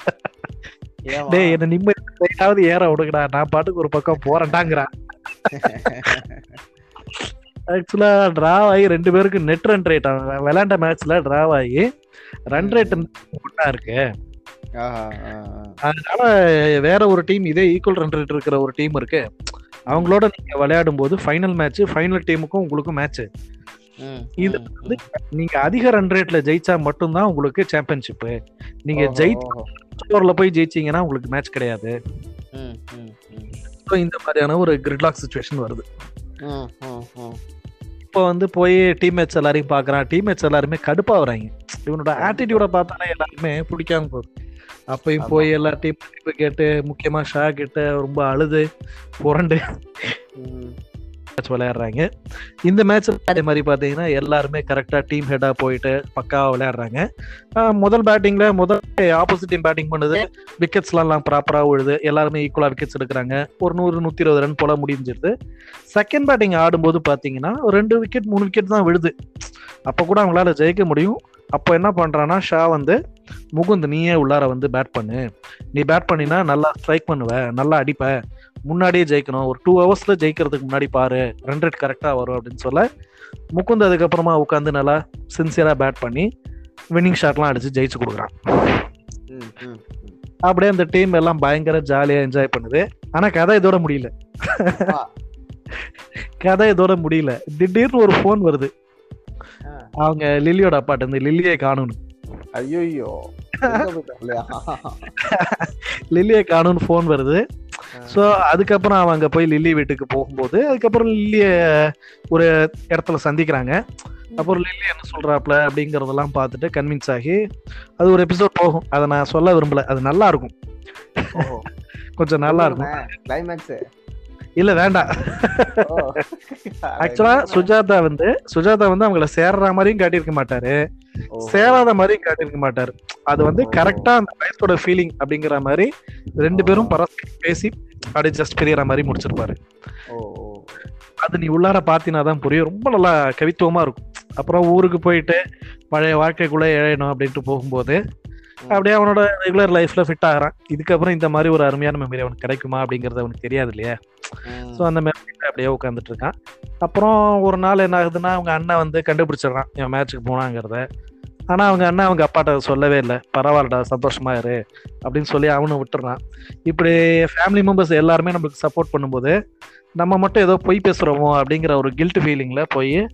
டேய் என்ன நிம்மதி ட்ரெயினாவது ஏற விடுங்கடா நான் பாட்டுக்கு ஒரு பக்கம் போறேன்டாங்கிறான் ஆக்சுவலா டிரா ஆகி ரெண்டு பேருக்கு நெட் ரன் ரேட் விளையாண்ட மேட்ச்ல டிரா ஆகி ரன் ரேட் ஒன்னா இருக்கு. அதனால வேற ஒரு டீம் இதே ஈக்குவல் ரன் ரேட் இருக்கிற ஒரு டீம் இருக்கு. அவங்களோட நீங்க விளையாடும் போது ஃபைனல் மேட்ச் ஃபைனல் டீமுக்கும் உங்களுக்கும் மேட்ச் இது வந்து நீங்க அதிக ரன் ரேட்ல ஜெயிச்சா மட்டும்தான் உங்களுக்கு சாம்பியன்ஷிப் நீங்க ஓஹோ, ஜெயிச்ச ஓஹோ. ஸ்கோர்ல போய் ஜெயிச்சீங்கன்னா உங்களுக்கு மேட்ச் கிடையாது. இந்த மாதிரியான ஒரு கிரிட்லாக் சுச்சுவேஷன் வருது. இப்போ வந்து போய் டீம்மேட்ஸ் எல்லாரையும் பாக்குறான். டீம்மேட்ஸ் எல்லாருமே கடுப்பா வராங்க இவனோட ஆட்டிடியூட பார்த்தாலே எல்லாருமே பிடிக்காம போகுது. அப்பயும். போய் எல்லா டீம் கேட்டு முக்கியமா ஷா கிட்ட ரொம்ப அழுது புரண்டு. மேட்ச் விளையாடுறாங்க. இந்த மேட்ச் அதே மாதிரி பாத்தீங்கன்னா எல்லாருமே கரெக்டா டீம் ஹெட்டா போயிட்டு பக்காவா விளையாடுறாங்க. முதல் பேட்டிங்ல முதல் ஆப்போசிட் டீம் பேட்டிங் பண்ணுது. விக்கெட்ஸ் எல்லாம் ப்ராப்பரா விழுது. எல்லாருமே ஈக்குவலா விக்கெட்ஸ் எடுக்கிறாங்க. ஒரு நூறு நூத்தி இருபது ரன் போல முடிஞ்சிருது. செகண்ட் பேட்டிங் ஆடும்போது பாத்தீங்கன்னா ஒரு ரெண்டு விக்கெட் மூணு விக்கெட் தான் விழுது. அப்ப கூட அவங்களால ஜெயிக்க முடியும். அப்போ என்ன பண்றான்னா ஷா வந்து முகுந்த் நீயே உள்ளார வந்து பேட் பண்ணு. நீ பேட் பண்ணினா நல்லா ஸ்ட்ரைக் பண்ணுவ நல்லா அடிப்ப. முன்னாடியே ஜெயிக்கணும் ஒரு டூ ஹவர்ஸ்ல ஜெயிக்கிறதுக்கு முன்னாடி பாரு ரன் ரேட் கரெக்டா வரும் அப்படின்னு சொல்ல முகுந்த் அதுக்கப்புறமா உட்காந்து நல்லா சின்சியரா பேட் பண்ணி வின்னிங் ஷாட்லாம் அடிச்சு ஜெயிச்சு கொடுக்குறான். அப்படியே அந்த டீம் எல்லாம் பயங்கர ஜாலியா என்ஜாய் பண்ணுது ஆனா கதை இதோட முடியல. கதை இதோட முடியல திடீர்னு ஒரு ஃபோன் வருது. அவங்க லில்லியோட அப்பாட்ட இருந்து லில்லியை காணும்னு ஐயையோ. லில்லியை காணும்னு ஃபோன் வருது. ஸோ அதுக்கப்புறம் அவங்க போய் லில்லி வீட்டுக்கு போகும்போது அதுக்கப்புறம் லில்லிய ஒரு இடத்துல சந்திக்கிறாங்க. அப்புறம் லில்லி என்ன சொல்றாப்ல அப்படிங்கறதெல்லாம் பார்த்துட்டு கன்வின்ஸ் ஆகி அது ஒரு எபிசோட் போகும். அதை நான் சொல்ல விரும்பல. அது நல்லா இருக்கும். கொஞ்சம் நல்லா இருக்கும். கிளைமேக்ஸ் இல்ல வேண்டாம். ஆக்சுவலா சுஜாதா வந்து சுஜாதா வந்து அவங்கள சேர்ற மாதிரியும் காட்டியிருக்க மாட்டாரு. சேராத மாதிரியும் காட்டியிருக்க மாட்டாரு. அது வந்து. கரெக்டா அந்த வயசோட ஃபீலிங் அப்படிங்கிற மாதிரி ரெண்டு பேரும் பரஸ்பரம் பேசி அப்படியே ஜஸ்ட் பிரியற மாதிரி முடிச்சிருப்பாரு. அது நீ உள்ளார பாத்தீங்கன்னா தான் புரியும். ரொம்ப நல்லா கவித்துவமா இருக்கும். அப்புறம் ஊருக்கு போயிட்டு பழைய வாழ்க்கைக்குள்ள இழையணும் அப்படின்ட்டு போகும்போது அப்படியே அவனோட ரெகுலர் லைஃப்ல ஃபிட் ஆகிறான். இதுக்கப்புறம் இந்த மாதிரி ஒரு அருமையான மெமரி அவனுக்கு கிடைக்குமா அப்படிங்கறது அவனுக்கு தெரியாது இல்லையா? ஸோ அந்த மெமரியில அப்படியே உட்காந்துட்டு இருக்கான். அப்புறம் ஒரு நாள் என்ன ஆகுதுன்னா அவங்க அண்ணன் வந்து கண்டுபிடிச்சிடுறான் இவன் மேட்ச்சுக்கு போனாங்கிறத. ஆனா அவங்க அண்ணன் அவங்க அப்பாட்ட சொல்லவே இல்லை. பரவாயில்லடா சந்தோஷமா இரு. அப்படின்னு சொல்லி அவனும் விட்டுறான். இப்படி ஃபேமிலி மெம்பர்ஸ் எல்லாருமே நம்மளுக்கு சப்போர்ட் பண்ணும்போது நம்ம மட்டும் ஏதோ பொய் பேசுறோமோ அப்படிங்கிற ஒரு கில்ட் ஃபீலிங்ல போய்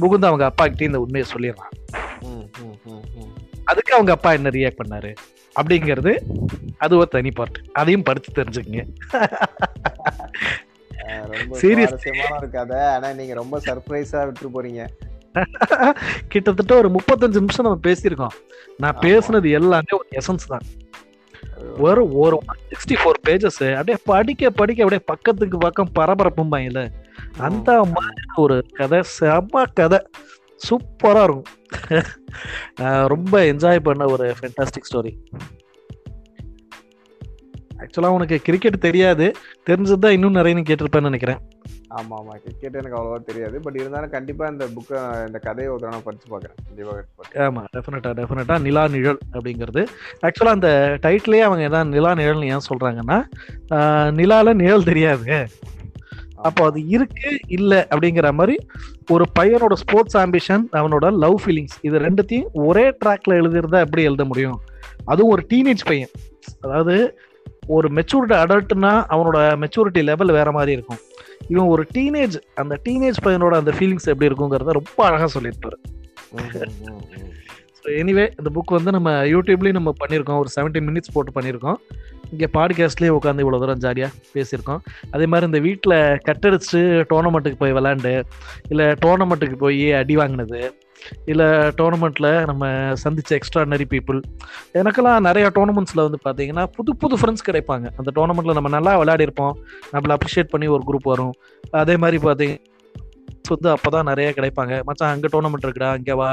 முகுந்து அவங்க அப்பா கிட்டே இந்த உண்மையை சொல்லிடுறான். அதுக்கு அவங்க அப்பா என்ன ரியாக்ட் பண்ணாரு? அப்படிங்கிறது அது ஒரு தனி பார்ட் அதையும் படிச்சு தெரிஞ்சுக்கங்க. ரொம்ப Serious. சுவாரஸ்யமான ஒரு கதை. ஆனா நீங்க ரொம்ப சர்ப்ரைஸா விட்டு போறீங்க. கிட்டத்தட்ட ஒரு முப்பத்தஞ்சு நிமிஷம் நம்ம பேசியிருக்கோம். நான். பேசுனது எல்லாமே ஒரு எசன்ஸ் தான். ஒரு ஒரு சிக்ஸ்டி ஃபோர் பேஜஸ் அப்படியே படிக்க படிக்க அப்படியே பக்கத்துக்கு பக்கம் பரபரப்பும்பாங்கல்ல. அந்த மாதிரி ஒரு கதை செம்ம கதை. சூப்பரா இருக்கும். நான் ரொம்ப என்ஜாய் பண்ண ஒரு ஃபென்டாஸ்டிக் ஸ்டோரி ஆக்சுவலா உனக்கு கிரிக்கெட் தெரியாது. தெரிஞ்சதுதான் இன்னும் நிறைய கேட்டிருப்பேன்னு நினைக்கிறேன். ஆமா ஆமா. கிரிக்கெட் எனக்கு அவ்வளவா தெரியாது. பட் இருந்தாலும் கண்டிப்பா இந்த புக்கை இந்த கதையை ஒரு கண்டிப்பா படிச்சு பார்க்கிறேன். ஆமா டெஃபினட்டா டெஃபினட்டா நிலா நிழல் அப்படிங்கிறது. ஆக்சுவலா அந்த டைட்டிலே அவங்க என்ன நிலா நிழல்னு ஏன் சொல்றாங்கன்னா ஆஹ், நிலால நிழல் தெரியாது. அப்போ அது இருக்கு இல்லை அப்படிங்கிற மாதிரி ஒரு பையனோட ஸ்போர்ட்ஸ் ஆம்பிஷன் அவனோட லவ் ஃபீலிங்ஸ் இது ரெண்டுத்தையும் ஒரே ட்ராக்ல எழுதுறதா எப்படி எழுத முடியும்? அதுவும் ஒரு டீனேஜ் பையன். அதாவது ஒரு மெச்சூரிட்டி அடல்ட்னா அவனோட மெச்சூரிட்டி லெவல் வேற மாதிரி இருக்கும். இவன் ஒரு டீனேஜ் அந்த டீனேஜ் பையனோட அந்த ஃபீலிங்ஸ் எப்படி இருக்குங்கிறத ரொம்ப அழகா சொல்லியிருப்பாரு. எனிவே இந்த புக் வந்து நம்ம யூடியூப்லேயும் நம்ம பண்ணியிருக்கோம். ஒரு 17 மினிட்ஸ் போட்டு பண்ணியிருக்கோம். இங்கே பாட்காஸ்ட்லேயே உட்காந்து இவ்வளோ தூரம் ஜாலியாக பேசியிருக்கோம். அதே மாதிரி இந்த வீட்டில் கட்டடிச்சு டோர்னமெண்ட்டுக்கு போய் விளாண்டு இல்லை டோர்னமெண்ட்டுக்கு போய் அடி வாங்கினது இல்லை டோர்னமெண்ட்டில் நம்ம சந்திச்ச எக்ஸ்ட்ராடனரி பீப்புள் எனக்கெல்லாம் நிறைய டோர்னமெண்ட்ஸில் வந்து பார்த்தீங்கன்னா புது புது ஃப்ரெண்ட்ஸ் கிடைப்பாங்க. அந்த டோர்னமெண்ட்டில் நம்ம நல்லா விளையாடிருப்போம் நம்மளை அப்ரிஷியேட் பண்ணி ஒரு குரூப் வரும். அதே மாதிரி பார்த்தீங்க வந்து அப்பதான் நிறைய கிடைப்பாங்க. மச்சான் அங்க டோர்னமெண்ட் இருக்குடா இங்க வா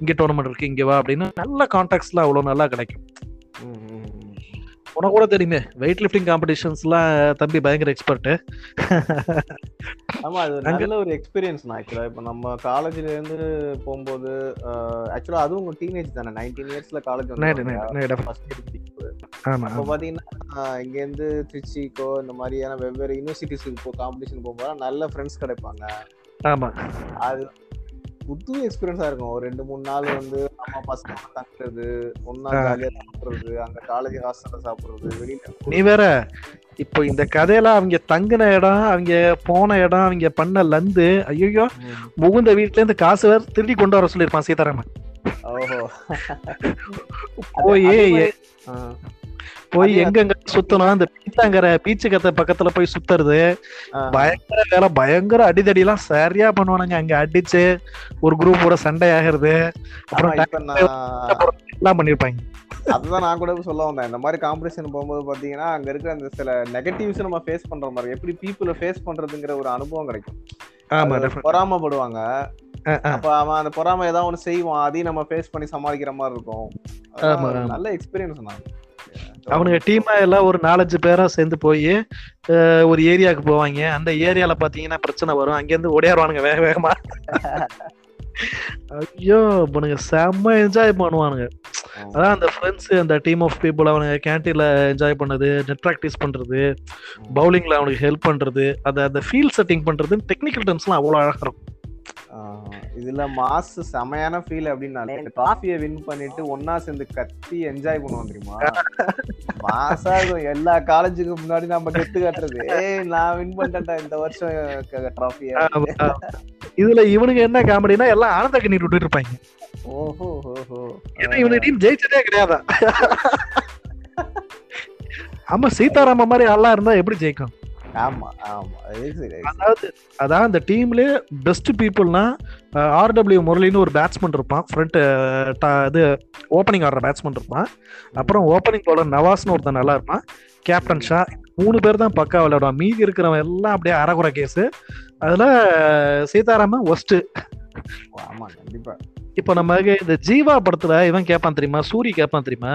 இங்க டோர்னமெண்ட் இருக்கு இங்க வா அப்படின்னு நல்ல கான்டாக்ட்ஸ்லாம் அவ்வளவு நல்லா கிடைக்கும். உனக்கு கூட தெரியுமே வெயிட் லிஃப்டிங் காம்படிஷன்ஸ்லாம் தம்பி பயங்கர எக்ஸ்பர்ட் ஆமா அது நல்ல ஒரு எக்ஸ்பீரியன்ஸ் தான் ஆக்சுவலா இப்போ நம்ம காலேஜ்ல இருந்து போகும்போது ஆக்சுவலா அதுவும் உங்க டீனேஜ் தானே? நைன்டீன் இயர்ஸ்ல காலேஜ் வந்து ஆமா அப்போ பாத்தீங்கன்னா இங்க இருந்து திருச்சிக்கோ இந்த மாதிரியான வெவ்வேறு யூனிவர்சிட்டிஸ்க்கு இப்போ காம்படிஷன் போகும்போது நல்ல ஃப்ரெண்ட்ஸ் கிடைப்பாங்க. ஆமா அது புது எக்ஸ்பீரியன்ஸா இருக்கும் ஒரு ரெண்டு மூணு நாள் வந்து நம்ம பசங்க தங்குறது ஒன்னா. ஜாலியா சாப்பிடுறது அங்க காலேஜ் ஹாஸ்டல்ல சாப்பிடுறது வெளியில நீ வேற இப்போ இந்த கதையில அவங்க தங்கின இடம் அவங்க போன இடம் அவங்க பண்ண லந்து ஐயோ. முகுந்த வீட்ல இருந்து காசு வேற திருடி கொண்டு வர சொல்லியிருப்பான் சீதாராமன் ஓஹோ போய். போய் எங்கெங்க சுத்தணும்? அந்த பீச்சாங்கர பீச்சு கத்த பக்கத்துல போய் சுத்துறது. பயங்கர வேலை. பயங்கர அடிதடி எல்லாம் சரியா பண்ணுவானுங்க. அங்க அடிச்சு ஒரு குரூப்போட சண்டை ஆகிறது அப்புறம் எல்லாம் பண்ணிருப்பாங்க. அதுதான் நான் கூட சொல்ல வந்தேன். இந்த மாதிரி காம்படிஷன் போகும்போது பாத்தீங்கன்னா அங்க இருக்கிற அந்த சில நெகட்டிவ்ஸ் நம்ம ஃபேஸ் பண்ற மாதிரி எப்படி பீப்புளை ஃபேஸ் பண்றதுங்கிற ஒரு அனுபவம் கிடைக்கும். பொறாமப்படுவாங்க. அப்ப அவன் அந்த பொறாம ஏதாவது ஒண்ணு செய்வான். அதையும் நம்ம ஃபேஸ் பண்ணி சமாளிக்கிற மாதிரி இருக்கும். நல்ல எக்ஸ்பீரியன்ஸ் நான் அவனுங்க டீமா எல்லாம் ஒரு நாலஞ்சு பேரா சேர்ந்து போய் ஒரு ஏரியாவுக்கு போவாங்க. அந்த ஏரியால பாத்தீங்கன்னா பிரச்சனை வரும். அங்க இருந்து ஓடியாருவானுங்க வேக வேகமா. ஐயோ இவனுங்க செம்ம என்ஜாய் பண்ணுவானுங்க. அதான் அந்த ஃப்ரெண்ட்ஸ் அந்த டீம் ஆஃப் பீப்புள் அவனுங்க கேன்டீன்ல என்ஜாய் பண்ணது நெட் ப்ராக்டிஸ் பண்றது பவுலிங்ல அவனுக்கு ஹெல்ப் பண்றது அந்த அந்த ஃபீல் செட்டிங் பண்றது டெக்னிக்கல் டர்ம்ஸ்லாம் அவ்வளோ அழகா இருக்கும். இதுல மாஸ் செமையான ஃபீல் அப்படின்னாலே டிராஃபியை வின் பண்ணிட்டு ஒன்னா சேர்ந்து கத்தி என்ஜாய் பண்ணுவோம் தெரியுமா? மாசா இருக்கும். எல்லா காலேஜுக்கு முன்னாடி நம்ம கெத்து காட்டுறது. ஏய் நான் வின் பண்ணிட்டேன்டா இந்த வருஷம் டிராஃபிய. இதுல இவனுங்க என்ன காமெடினா எல்லாம் ஆனந்த கண்ணீர் விட்டுட்டு இருப்பாங்க. ஓஹோ ஓஹோ. ஏன்னா இவனுக்கு டீம் ஜெயிச்சதே கிடையாதா. ஆமா சீதாராம மாதிரி ஆளா இருந்தா எப்படி ஜெயிக்கும்? ஆமா ஆமா. அதாவது அதான் அந்த டீம்லயே பெஸ்ட் பீப்புள்னா ஆர்டபிள்யூ முரளின்னு ஒரு பேட்ஸ்மேன் இருப்பான். ஃப்ரண்ட் இது ஓப்பனிங் ஆடுற பேட்ஸ்மேன் இருப்பான். அப்புறம் ஓப்பனிங் பவுலர் நவாஸ்னு ஒருத்தன் நல்லா இருப்பான். கேப்டன் ஷா மூணு பேர் தான் பக்கா விளையாடுவான். மீதி இருக்கிறவன் எல்லாம் அப்படியே அறகுறை கேஸு அதுல சீதாராமன் ஒஸ்ட் ஆமா கண்டிப்பா. இப்போ நம்ம இந்த ஜீவா படத்துல இவன் கேட்பான் தெரியுமா? சூரி கேட்பான் தெரியுமா?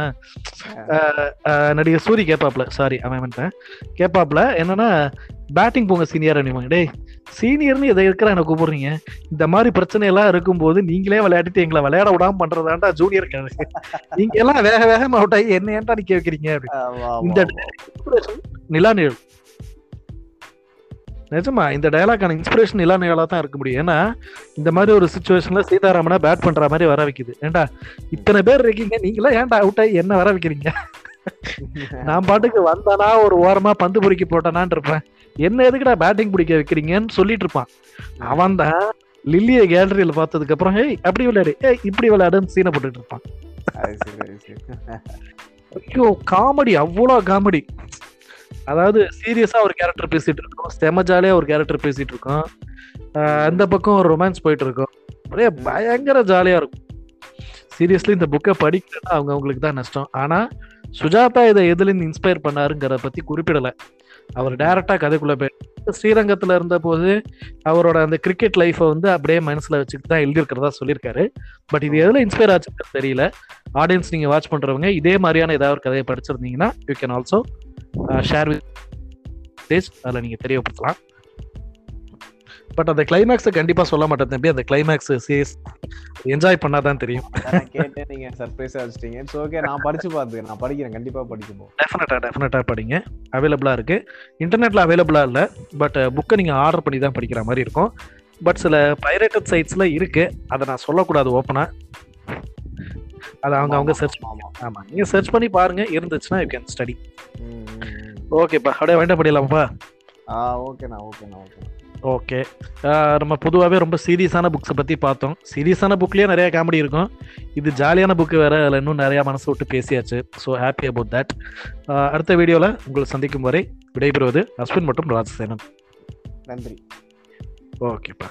நடிகர் சூரி கேப்பாப்ல. சாரி அவன் கேப்பாப்ல. என்னன்னா பேட்டிங் போங்க சீனியர் அனிவாங்க டேய் சீனியர்னு எதை இருக்கிற என்ன கூப்பிடுறீங்க? இந்த மாதிரி பிரச்சனை எல்லாம் இருக்கும்போது நீங்களே விளையாடிட்டு எங்களை விளையாட விடாம பண்றதாண்டா ஜூனியர் கிடையாது நீங்க எல்லாம் வேக வேகமா அவுட் ஆகி என்ன ஏன்டா நிக்க வைக்கிறீங்க அப்படின்னு. இந்த நிலா நிழல் நிஜமா இந்த டயலாக்கான இன்ஸ்பிரேஷன் நிழலா தான் இருக்க முடியும். ஏன்னா இந்த மாதிரி ஒரு சுச்சுவேஷன்ல சீதாராமனா பேட் பண்ற மாதிரி வர வைக்குது. ஏன்டா இத்தனை பேர் இருக்கீங்க நீங்களா ஏன்டா அவுட் ஆகி என்ன வர வைக்கிறீங்க? நான் பாட்டுக்கு வந்தானா ஒரு ஓரமா பந்து பொறுக்கி போட்டானான் இருப்பேன். என்ன எதுக்குடா பேட்டிங் பிடிக்க வைக்கிறீங்கன்னு சொல்லிட்டு இருப்பான். அவன் தான் லில்லிய கேலரியில பார்த்ததுக்கு அப்புறம் ஏய் அப்படி விளையாடு. ஏய் இப்படி விளையாடுன்னு சீனை போட்டுட்டு இருப்பான். ஐயோ காமெடி அவ்வளோ காமெடி அதாவது சீரியஸா ஒரு கேரக்டர் பேசிட்டு இருக்கோம். செம ஜாலியா ஒரு கேரக்டர் பேசிட்டு இருக்கோம். அந்த பக்கம் ஒரு ரொமான்ஸ் போயிட்டு இருக்கோம். ஒரே பயங்கர ஜாலியா இருக்கும். சீரியஸ்லி இந்த புக்கை படிக்கலன்னா அவங்க அவங்களுக்கு தான் நஷ்டம். ஆனா சுஜாதா இதை எதுலேருந்து இன்ஸ்பயர் பண்ணாருங்கிறத பத்தி குறிப்பிடலை. அவர் டைரக்டா கதைக்குள்ள போயிட்டு ஸ்ரீரங்கத்துல இருந்த போது அவரோட அந்த கிரிக்கெட் லைஃப்பை வந்து அப்படியே மனசுல வச்சுட்டு தான் எழுதியிருக்கிறதா சொல்லியிருக்காரு. பட் இது எதுல இன்ஸ்பயர் ஆச்சுன்னு தெரியல. ஆடியன்ஸ் நீங்க வாட்ச் பண்றவங்க இதே மாதிரியான ஏதாவது ஒரு கதையை படிச்சிருந்தீங்கன்னா you can also share with page அதில் நீங்க தெரியப்படுத்தலாம். பட் அந்த கிளைமேக்ஸை கண்டிப்பா சொல்ல மாட்டேன் தம்பி. அந்த கிளைமேக்ஸ் சீஸ் என்ஜாய் பண்ணாதான் தெரியும். அதான் கேட்டு நீங்க சர்ப்ரைஸா வச்சிட்டீங்க இட்ஸ் ஓகே நான் படிச்சு பார்த்து நான் படிக்கிறேன். கண்டிப்பா படிக்கப்போம் டெஃபினட்டா டெஃபினட்டா படிங்க. அவைலபிளா இருக்கு. இன்டர்நெட்ல அவைலபிளா இல்ல. பட் புக்கை நீங்க ஆர்டர் பண்ணி தான் படிக்கிற மாதிரி இருக்கும். பட் சில பைரேட்டட் சைட்ஸ்ல இருக்கு. அதை நான் சொல்லக்கூடாது ஓப்பனா அதை அவங்க அவங்க சர்ச் ஆமா ஆமா நீங்க சர்ச் பண்ணி பாருங்க இருந்துச்சுன்னா யூ கேன் ஸ்டடி. ஓகேப்பா அப்படியே வேண்டாம் படிக்கலாமாப்பா ஆ ஓகேண்ணா ஓகேண்ணா ஓகேண்ணா. ஓகே. நம்ம பொதுவாகவே ரொம்ப சீரியஸான புக்ஸை பற்றி பார்த்தோம். சீரியஸான புக்லேயே நிறைய காமெடி இருக்கும். இது ஜாலியான புக்கு வேற அதில் இன்னும் நிறையா மனசு விட்டு பேசியாச்சு. ஸோ ஹாப்பி அபவுட் தட் அடுத்த வீடியோவில் உங்களை சந்திக்கும் வரை விடைபெறுவது அஸ்வின் மற்றும் ராஜசேனன். நன்றி. ஓகேப்பா.